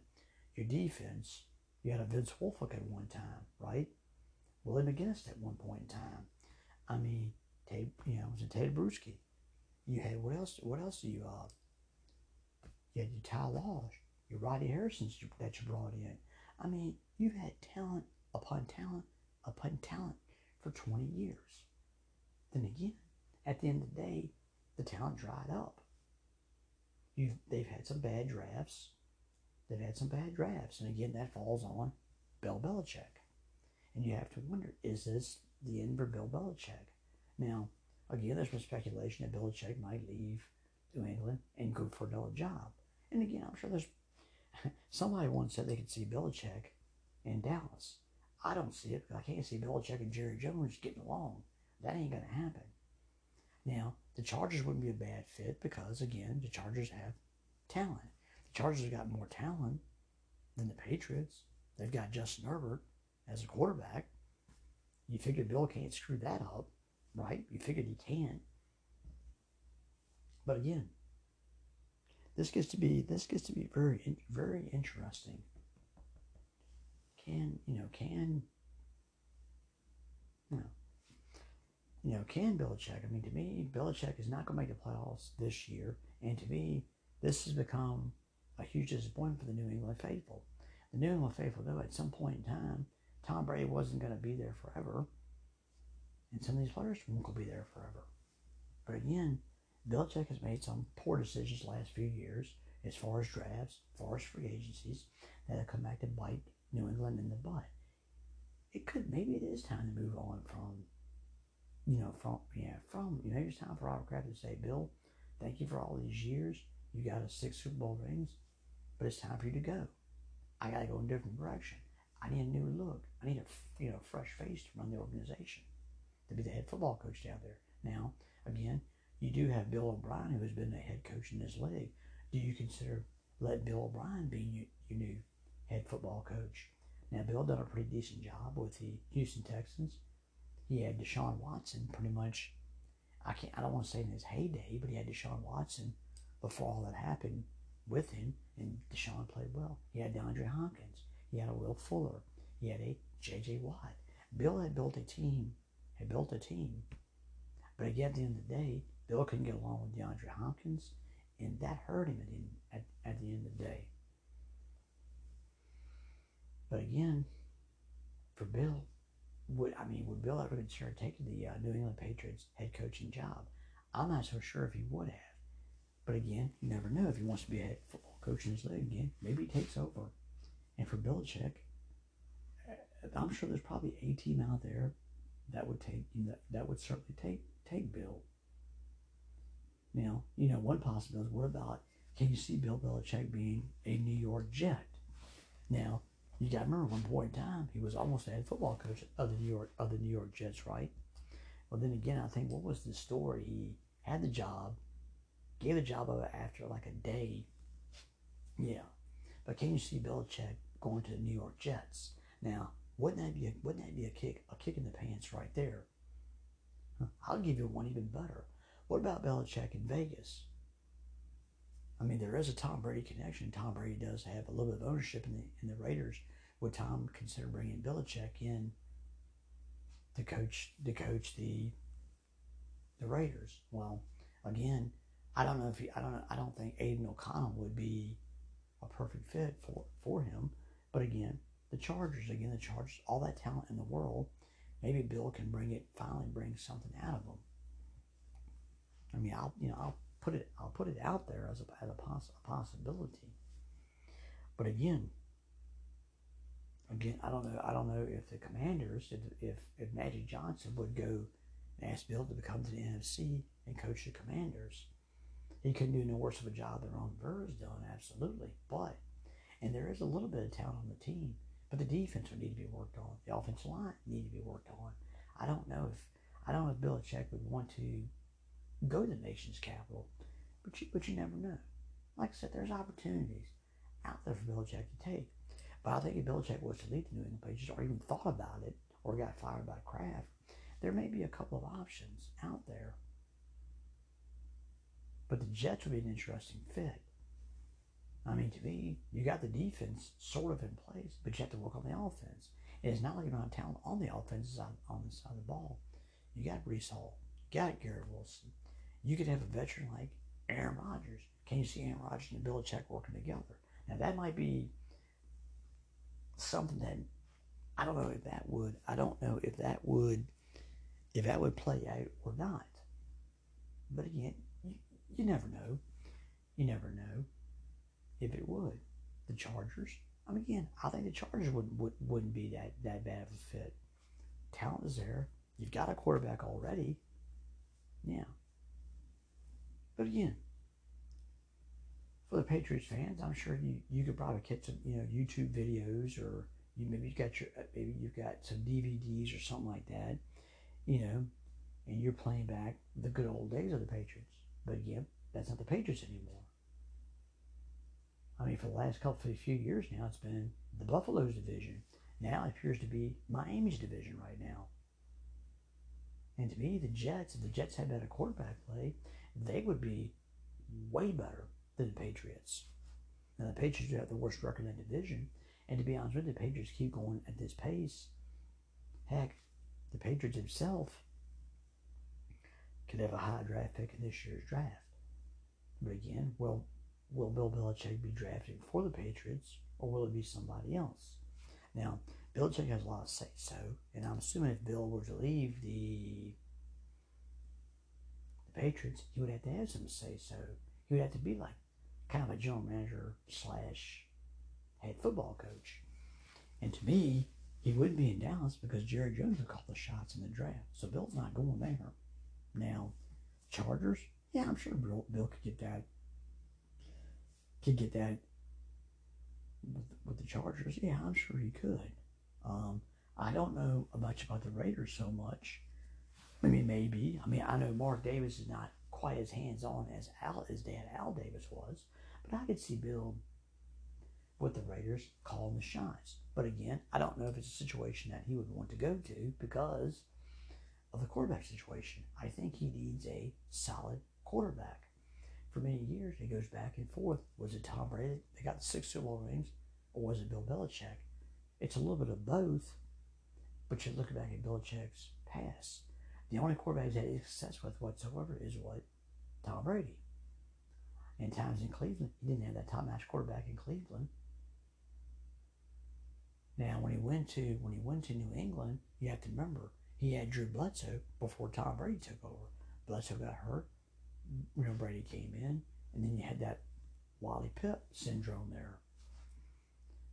Your defense, you had a Vince Wilfork at one time, right? Willie McGinest at one point in time. I mean, Tate, you know, it was a Ted Bruschi. You had what else? What else do you uh? You had your Ty Laws, your Roddy Harrisons that you brought in. I mean, you've had talent upon talent upon talent for 20 years. Then again, at the end of the day, the talent dried up. You've, they've had some bad drafts. They've had some bad drafts. And again, that falls on Bill Belichick. And you have to wonder, is this the end for Bill Belichick? Now, again, there's some speculation that Belichick might leave New England and go for another job. And again, I'm sure there's (laughs) somebody once said they could see Belichick in Dallas. I don't see it because I can't see Belichick and Jerry Jones getting along. That ain't going to happen. Now, the Chargers wouldn't be a bad fit because, again, the Chargers have talent. The Chargers got more talent than the Patriots. They've got Justin Herbert as a quarterback. You figure Bill can't screw that up, right? You figured he can. But again, this gets to be this gets to be very very interesting. Can you know? Can you know? You know, can Belichick? I mean, to me, Belichick is not going to make the playoffs this year, and to me, this has become a huge disappointment for the New England faithful. The New England faithful though, at some point in time, Tom Brady wasn't going to be there forever, and some of these players won't be there forever. But again, Belichick has made some poor decisions last few years as far as drafts, as far as free agencies, that have come back to bite New England in the butt. It could maybe it is time to move on from, you know, from yeah, from you know, it's time for Robert Kraft to say, Bill, thank you for all these years. You got us six Super Bowl rings, but it's time for you to go. I got to go in a different direction. I need a new look. I need a you know fresh face to run the organization, to be the head football coach down there. Now, again, you do have Bill O'Brien, who has been the head coach in this league. Do you consider let Bill O'Brien be your, your new head football coach? Now, Bill done a pretty decent job with the Houston Texans. He had Deshaun Watson pretty much. I can't. I don't want to say in his heyday, but he had Deshaun Watson before all that happened with him, and Deshaun played well. He had DeAndre Hopkins. He had a Will Fuller. He had a J.J. Watt. Bill had built a team. Had built a team. But again, at the end of the day, Bill couldn't get along with DeAndre Hopkins, and that hurt him at the, at, at the end of the day. But again, for Bill, would I mean, would Bill ever consider taking the uh, New England Patriots head coaching job? I'm not so sure if he would have. But again, you never know if he wants to be a head football coach in his league again. Maybe he takes over. And for Belichick, I'm sure there's probably a team out there that would take you know, that would certainly take take Bill. Now, you know, one possibility is what about can you see Bill Belichick being a New York Jet? Now, you got to remember one point in time he was almost a head football coach of the New York of the New York Jets, right? Well, then again, I think what was the story? He had the job, gave the job up after like a day. Yeah, but can you see Belichick going to the New York Jets? Now, wouldn't that be a, wouldn't that be a kick a kick in the pants right there? I'll give you one even better. What about Belichick in Vegas? I mean, there is a Tom Brady connection. Tom Brady does have a little bit of ownership in the in the Raiders. Would Tom consider bringing Belichick in to coach to coach the the Raiders? Well, again, I don't know if he, I don't I don't think Aidan O'Connell would be a perfect fit for for him. But again, the Chargers again the Chargers all that talent in the world. Maybe Bill can bring it finally bring something out of them. I mean, I'll you know I'll put it I'll put it out there as a as a, poss- a possibility. But again, again I don't know I don't know if the Commanders if if, if Magic Johnson would go and ask Bill to come to the NFC and coach the Commanders. He couldn't do no worse of a job than Ron Rivera's done, absolutely. But and there is a little bit of talent on the team, but the defense would need to be worked on. The offensive line need to be worked on. I don't know if I don't know if Bill Belichick would want to go to the nation's capital but you, but you never know. Like I said, there's opportunities out there for Belichick to take. But I think if Belichick was to leave the New England Patriots or even thought about it or got fired by Kraft, there may be a couple of options out there. But the Jets would be an interesting fit. I mean, to me, you got the defense sort of in place, but you have to work on the offense. And it's not like you don't have talent on the offense side, on the side of the ball. You got Breece Hall, you got Garrett Wilson. You could have a veteran like Aaron Rodgers. Can you see Aaron Rodgers and Belichick working together? Now that might be something that I don't know if that would. I don't know if that would if that would play out or not. But again, you, you never know. You never know if it would. The Chargers. I mean, again, I think the Chargers would, would wouldn't be that that bad of a fit. Talent is there. You've got a quarterback already. Yeah. But again, for the Patriots fans, I'm sure you, you could probably catch some you know YouTube videos or you maybe you got your uh, maybe you've got some DVDs or something like that, you know, and you're playing back the good old days of the Patriots. But again, that's not the Patriots anymore. I mean, for the last couple of few years now, it's been the Buffalo's division. Now it appears to be Miami's division right now. And to me, the Jets, if the Jets had better quarterback play, they would be way better than the Patriots. Now, the Patriots have the worst record in that division. And to be honest with you, the Patriots keep going at this pace. Heck, the Patriots themselves could have a high draft pick in this year's draft. But again, will will Bill Belichick be drafting for the Patriots or will it be somebody else? Now, Belichick has a lot of say so, and I'm assuming if Bill were to leave the the Patriots, he would have to have some say so. He would have to be like kind of a general manager slash head football coach. And to me, he wouldn't be in Dallas because Jerry Jones would call the shots in the draft. So Bill's not going there. Now, Chargers, yeah, I'm sure Bill, Bill could get that. Could get that with, with the Chargers. Yeah, I'm sure he could. Um, I don't know much about the Raiders so much. I mean, maybe. I mean, I know Mark Davis is not quite as hands on as Al, his dad Al Davis was, but I could see Bill with the Raiders calling the shots. But again, I don't know if it's a situation that he would want to go to because of the quarterback situation. I think he needs a solid quarterback. For many years, it goes back and forth. Was it Tom Brady? They got six Super Bowl rings, or was it Bill Belichick? It's a little bit of both, but you look back at Belichick's past. The only quarterback he's had success with whatsoever is what Tom Brady. And times in Cleveland, he didn't have that top notch quarterback in Cleveland. Now, when he went to when he went to New England, you have to remember he had Drew Bledsoe before Tom Brady took over. Bledsoe got hurt. You know, Brady came in, and then you had that Wally Pipp syndrome there.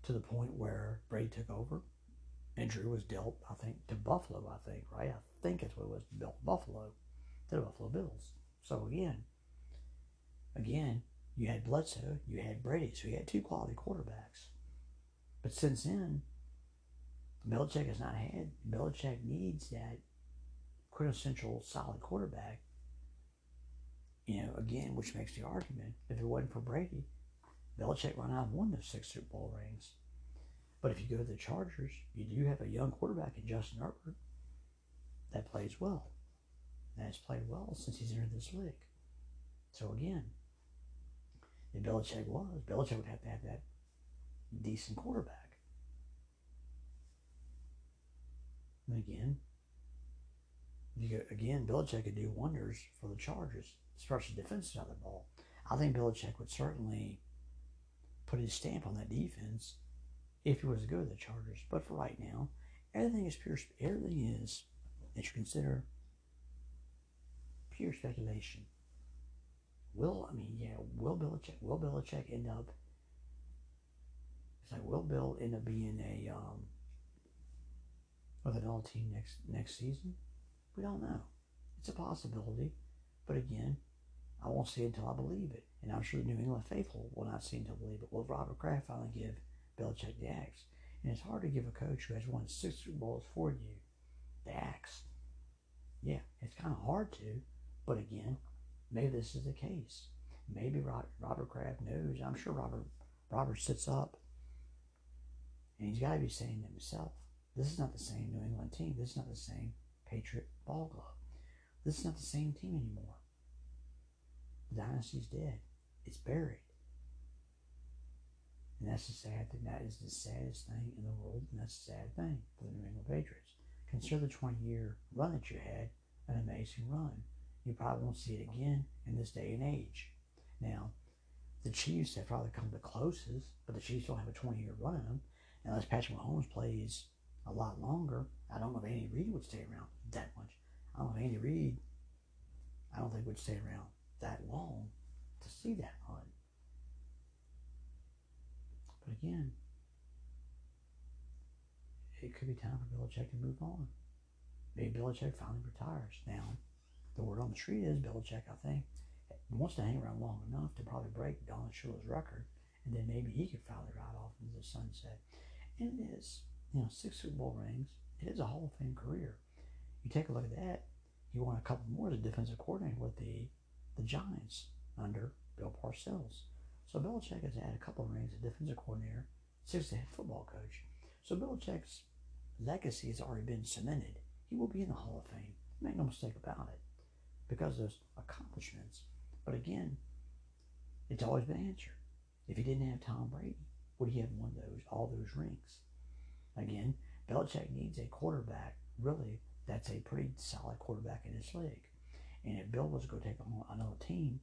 To the point where Brady took over, Drew was dealt, I think, to Buffalo. I think, right? I think that's what it was. Built Buffalo, to the Buffalo Bills. So again, again, you had Bledsoe, you had Brady, so you had two quality quarterbacks. But since then, Belichick has not had. Belichick needs that quintessential solid quarterback. You know, again, which makes the argument if it wasn't for Brady, Belichick might not have won those six Super Bowl rings. But if you go to the Chargers, you do have a young quarterback in Justin Herbert that plays well. And has played well since he's entered this league. So again, if Belichick was, Belichick would have to have that decent quarterback. And again, you go, again, Belichick could do wonders for the Chargers, especially defense side of the ball. I think Belichick would certainly put his stamp on that defense if he was to go to the Chargers. But for right now, everything is pure. Everything is that you consider pure speculation. Will I mean, yeah, will Belichick will Belichick end up? It's like will Bill end up being a um, with an all team next next season? We don't know. It's a possibility, but again, I won't see it until I believe it, and I'm sure the New England faithful will not see until believe it. Will Robert Kraft finally give Belichick the axe? And it's hard to give a coach who has won six Super Bowls for you the axe. Yeah, it's kind of hard to, but again, maybe this is the case. maybe Robert Kraft knows. I'm sure Robert Robert sits up and he's got to be saying to himself, this is not the same New England team. This is not the same Patriot ball club. This is not the same team anymore. The dynasty's dead. It's buried. And that's the sad thing. That is the saddest thing in the world, and that's a sad thing for the New England Patriots. Consider the 20 year run that you had, an amazing run. You probably won't see it again in this day and age. Now, the Chiefs have probably come the closest, but the Chiefs don't have a 20 year run in them. Unless Patrick Mahomes plays a lot longer, I don't know if Andy Reid would stay around that much. I don't know if Andy Reid, I don't think would stay around that long to see that run. But again, it could be time for Belichick to move on. Maybe Belichick finally retires. Now, the word on the street is Belichick, I think, wants to hang around long enough to probably break Don Shula's record, and then maybe he could finally ride off into the sunset. And it is, you know, six Super Bowl rings. It is a Hall of Fame career. You take a look at that. you want a couple more as a defensive coordinator with the the Giants under Bill Parcells. So Belichick has had a couple of rings as defensive coordinator, six as head football coach. So Belichick's legacy has already been cemented. He will be in the Hall of Fame. Make no mistake about it. Because of those accomplishments. But again, it's always been answered. If he didn't have Tom Brady, would he have won those all those rings? Again, Belichick needs a quarterback, really, that's a pretty solid quarterback in his league. And if Bill was to take on another team,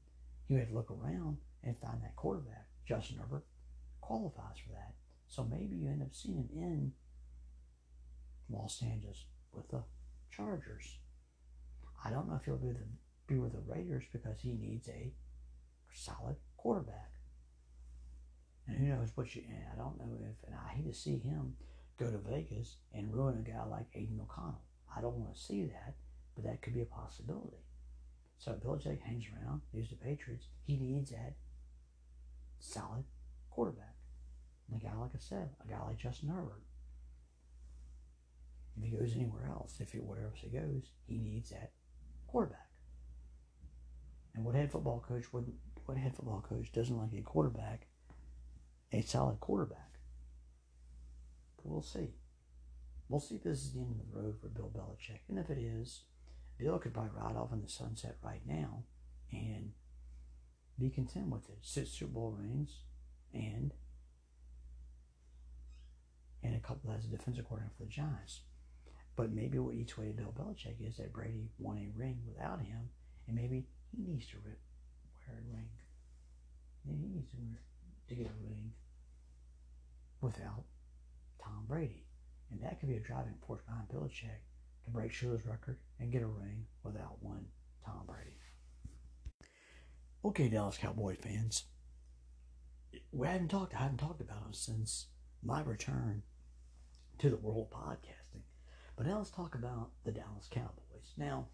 he would have to look around and find that quarterback. Justin Herbert qualifies for that. So maybe you end up seeing him in Los Angeles with the Chargers. I don't know if he'll be, the, be with the Raiders because he needs a solid quarterback. And who knows what you, I don't know if, and I hate to see him go to Vegas and ruin a guy like Aidan O'Connell. I don't want to see that, but that could be a possibility. So Belichick hangs around, he's the Patriots. He needs that solid quarterback. And a guy, like I said, a guy like Justin Herbert. If he goes anywhere else, if he wherever he goes, he needs that quarterback. And what head football coach would what head football coach doesn't like a quarterback, a solid quarterback? But we'll see. We'll see if this is the end of the road for Bill Belichick. And if it is, Bill could probably ride off in the sunset right now and be content with it. Six Super Bowl rings and and a couple as a defensive coordinator for the Giants. But maybe what each way to Bill Belichick is that Brady won a ring without him, and maybe he needs to rip, wear a ring. Maybe he needs to, to get a ring without Tom Brady. And that could be a driving force behind Belichick to break Shula's record and get a ring without one Tom Brady. Okay, Dallas Cowboy fans. We haven't talked. I haven't talked about them since my return to the world of podcasting. But now let's talk about the Dallas Cowboys. Now,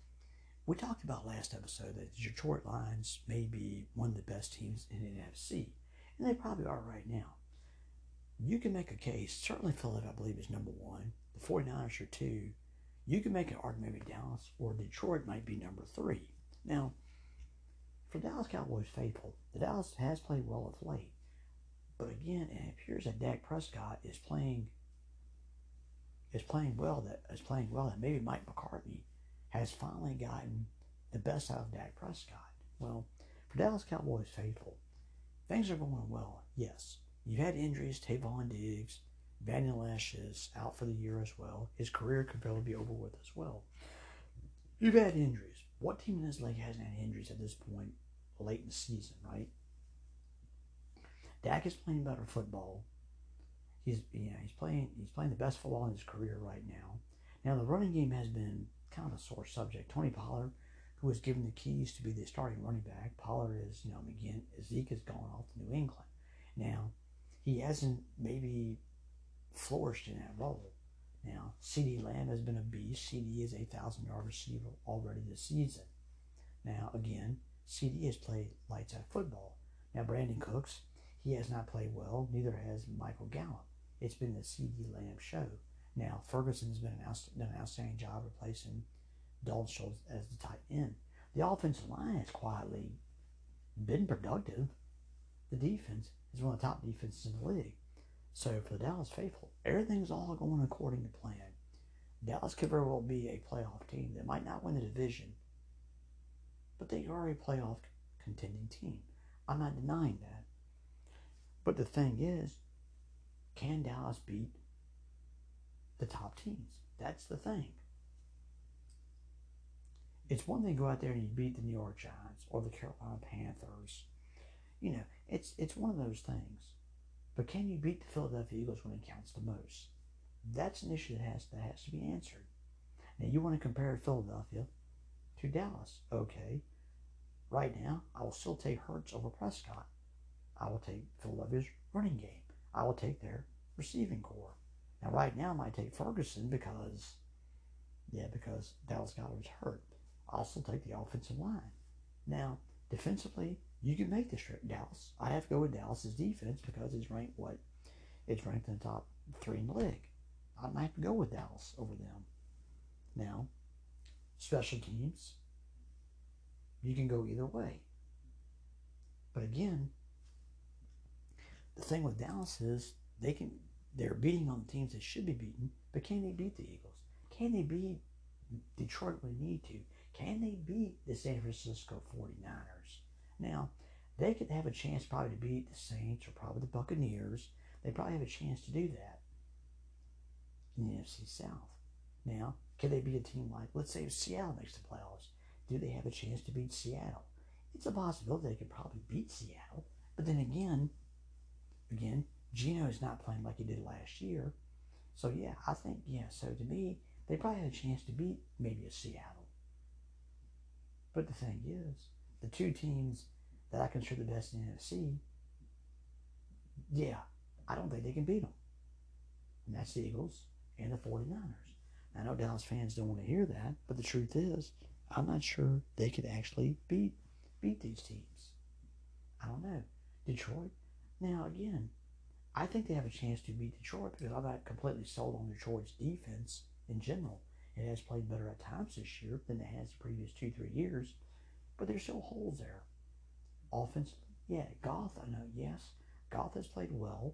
we talked about last episode that the Detroit Lions may be one of the best teams in the NFC, and they probably are right now. You can make a case. Certainly, Philadelphia, I believe, is number one. The 49ers are two. You can make an argument maybe Dallas or Detroit might be number three. Now, for Dallas Cowboys faithful, the Dallas has played well of late. But again, it appears that Dak Prescott is playing is playing well that is playing well that maybe Mike McCarthy has finally gotten the best out of Dak Prescott. Well, for Dallas Cowboys faithful, things are going well, yes. You've had injuries, Trevon Diggs, Vander Esch is out for the year as well. His career could probably be over with as well. You've had injuries. What team in this league hasn't had injuries at this point late in the season, right? Dak is playing better football. He's yeah, he's playing he's playing the best football in his career right now. Now the running game has been kind of a sore subject. Tony Pollard, who was given the keys to be the starting running back, Pollard is, you know, again, Zeke has gone off to New England. Now, he hasn't maybe flourished in that role. Now, CeeDee Lamb has been a beast. CeeDee is a thousand yard receiver already this season. Now, again, CeeDee has played lights out football. Now, Brandin Cooks, he has not played well. Neither has Michael Gallup. It's been the CeeDee Lamb show. Now, Ferguson's been an done an outstanding job replacing Dalton Schultz as the tight end. The offensive line has quietly been productive. The defense is one of the top defenses in the league. So for the Dallas faithful, everything's all going according to plan. Dallas could very well be a playoff team that might not win the division, but they are a playoff contending team. I'm not denying that. But the thing is, can Dallas beat the top teams? That's the thing. It's one thing to go out there and you beat the New York Giants or the Carolina Panthers. You know, it's it's one of those things. But can you beat the Philadelphia Eagles when it counts the most? That's an issue that has that has to be answered. Now you want to compare Philadelphia to Dallas. Okay. Right now, I will still take Hurts over Prescott. I will take Philadelphia's running game. I will take their receiving corps. Now, right now, I might take Ferguson because, yeah, because Dallas Goedert's hurt. I'll still take the offensive line. Now, defensively, you can make this trip. Dallas. I have to go with Dallas's defense because it's ranked what? It's ranked in the top three in the league. I might have to go with Dallas over them. Now, special teams, you can go either way. But again, the thing with Dallas is they can they're beating on the teams that should be beaten, but can they beat the Eagles? Can they beat Detroit when they need to? Can they beat the San Francisco 49ers? Now, they could have a chance probably to beat the Saints or probably the Buccaneers. They probably have a chance to do that in the NFC South. Now, can they beat a team like, let's say, Seattle makes the playoffs? Do they have a chance to beat Seattle? It's a possibility they could probably beat Seattle. But then again, again, Geno is not playing like he did last year. So yeah, I think yeah. So to me, they probably had a chance to beat maybe a Seattle. But the thing is, the two teams that I consider the best in the NFC, yeah, I don't think they can beat them. And that's the Eagles and the 49ers. I know Dallas fans don't want to hear that, but the truth is, I'm not sure they could actually beat beat these teams. I don't know. Detroit. Now again, I think they have a chance to beat Detroit because I'm not completely sold on Detroit's defense in general. It has played better at times this year than it has the previous two, three years, but there's still holes there. Offensively, yeah, Goff, I know, yes, Goff has played well,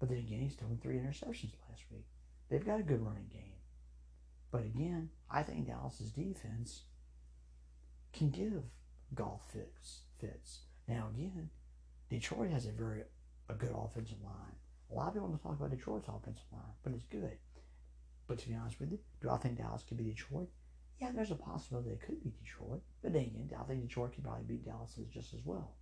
but then again, he's thrown three interceptions last week. They've got a good running game. But again, I think Dallas's defense can give Goff fits. fits. Now again, Detroit has a very a good offensive line. A lot of people don't talk about Detroit's offensive line, but it's good. But to be honest with you, do I think Dallas could be Detroit? Yeah, there's a possibility they could be Detroit. But then again, I think Detroit could probably beat Dallas just as well.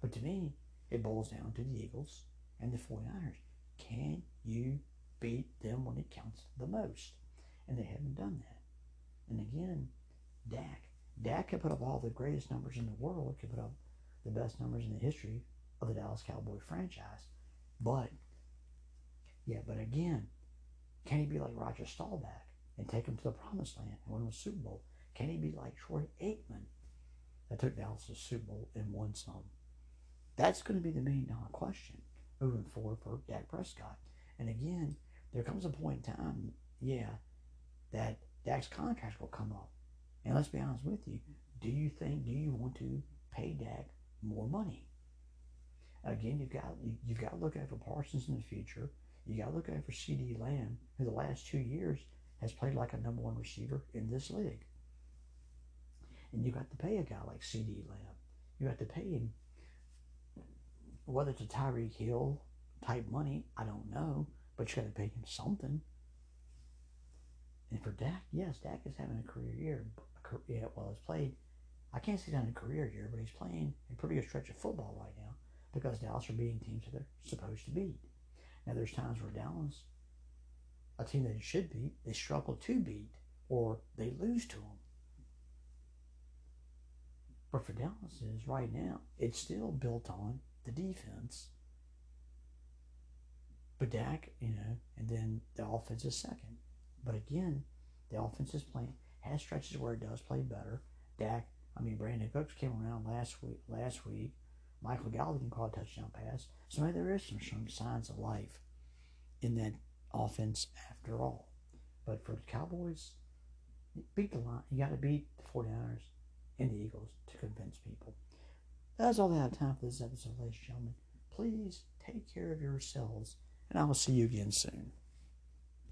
But to me, it boils down to the Eagles and the 49ers. Can you beat them when it counts the most? And they haven't done that. And again, Dak. Dak can put up all the greatest numbers in the world, can put up the best numbers in the history of the Dallas Cowboy franchise. But, yeah, but again, can he be like Roger Staubach and take him to the promised land and win a Super Bowl? Can he be like Troy Aikman that took Dallas to Super Bowl and won some? That's going to be the million dollar uh, question moving forward for Dak Prescott. And again, there comes a point in time, yeah, that Dak's contract will come up. And let's be honest with you, do you think, do you want to pay Dak more money? Again, you've got you, have got to look out for Parsons in the future. You got to look out for CeeDee Lamb, who the last two years has played like a number one receiver in this league. And you got to pay a guy like CeeDee Lamb. You got to pay him, whether it's a Tyreek Hill type money, I don't know, but you got to pay him something. And for Dak, yes, Dak is having a career year. Yeah, well, he's played. I can't say he's having a career year, but he's playing a pretty good stretch of football right now because Dallas are beating teams that they're supposed to beat. Now, there's times where Dallas, a team that should beat, they struggle to beat or they lose to them. But for Dallas is right now, it's still built on the defense. But Dak, you know, and then the offense is second. But again, the offense is playing has stretches where it does play better. Dak, I mean Brandin Cooks came around last week last week Michael Gallup caught a touchdown pass. So maybe there is some, some signs of life in that offense after all. But for the Cowboys, beat the line. You got to beat the 49ers and the Eagles to convince people. That's all I have time for this episode, ladies and gentlemen. Please take care of yourselves, and I will see you again soon.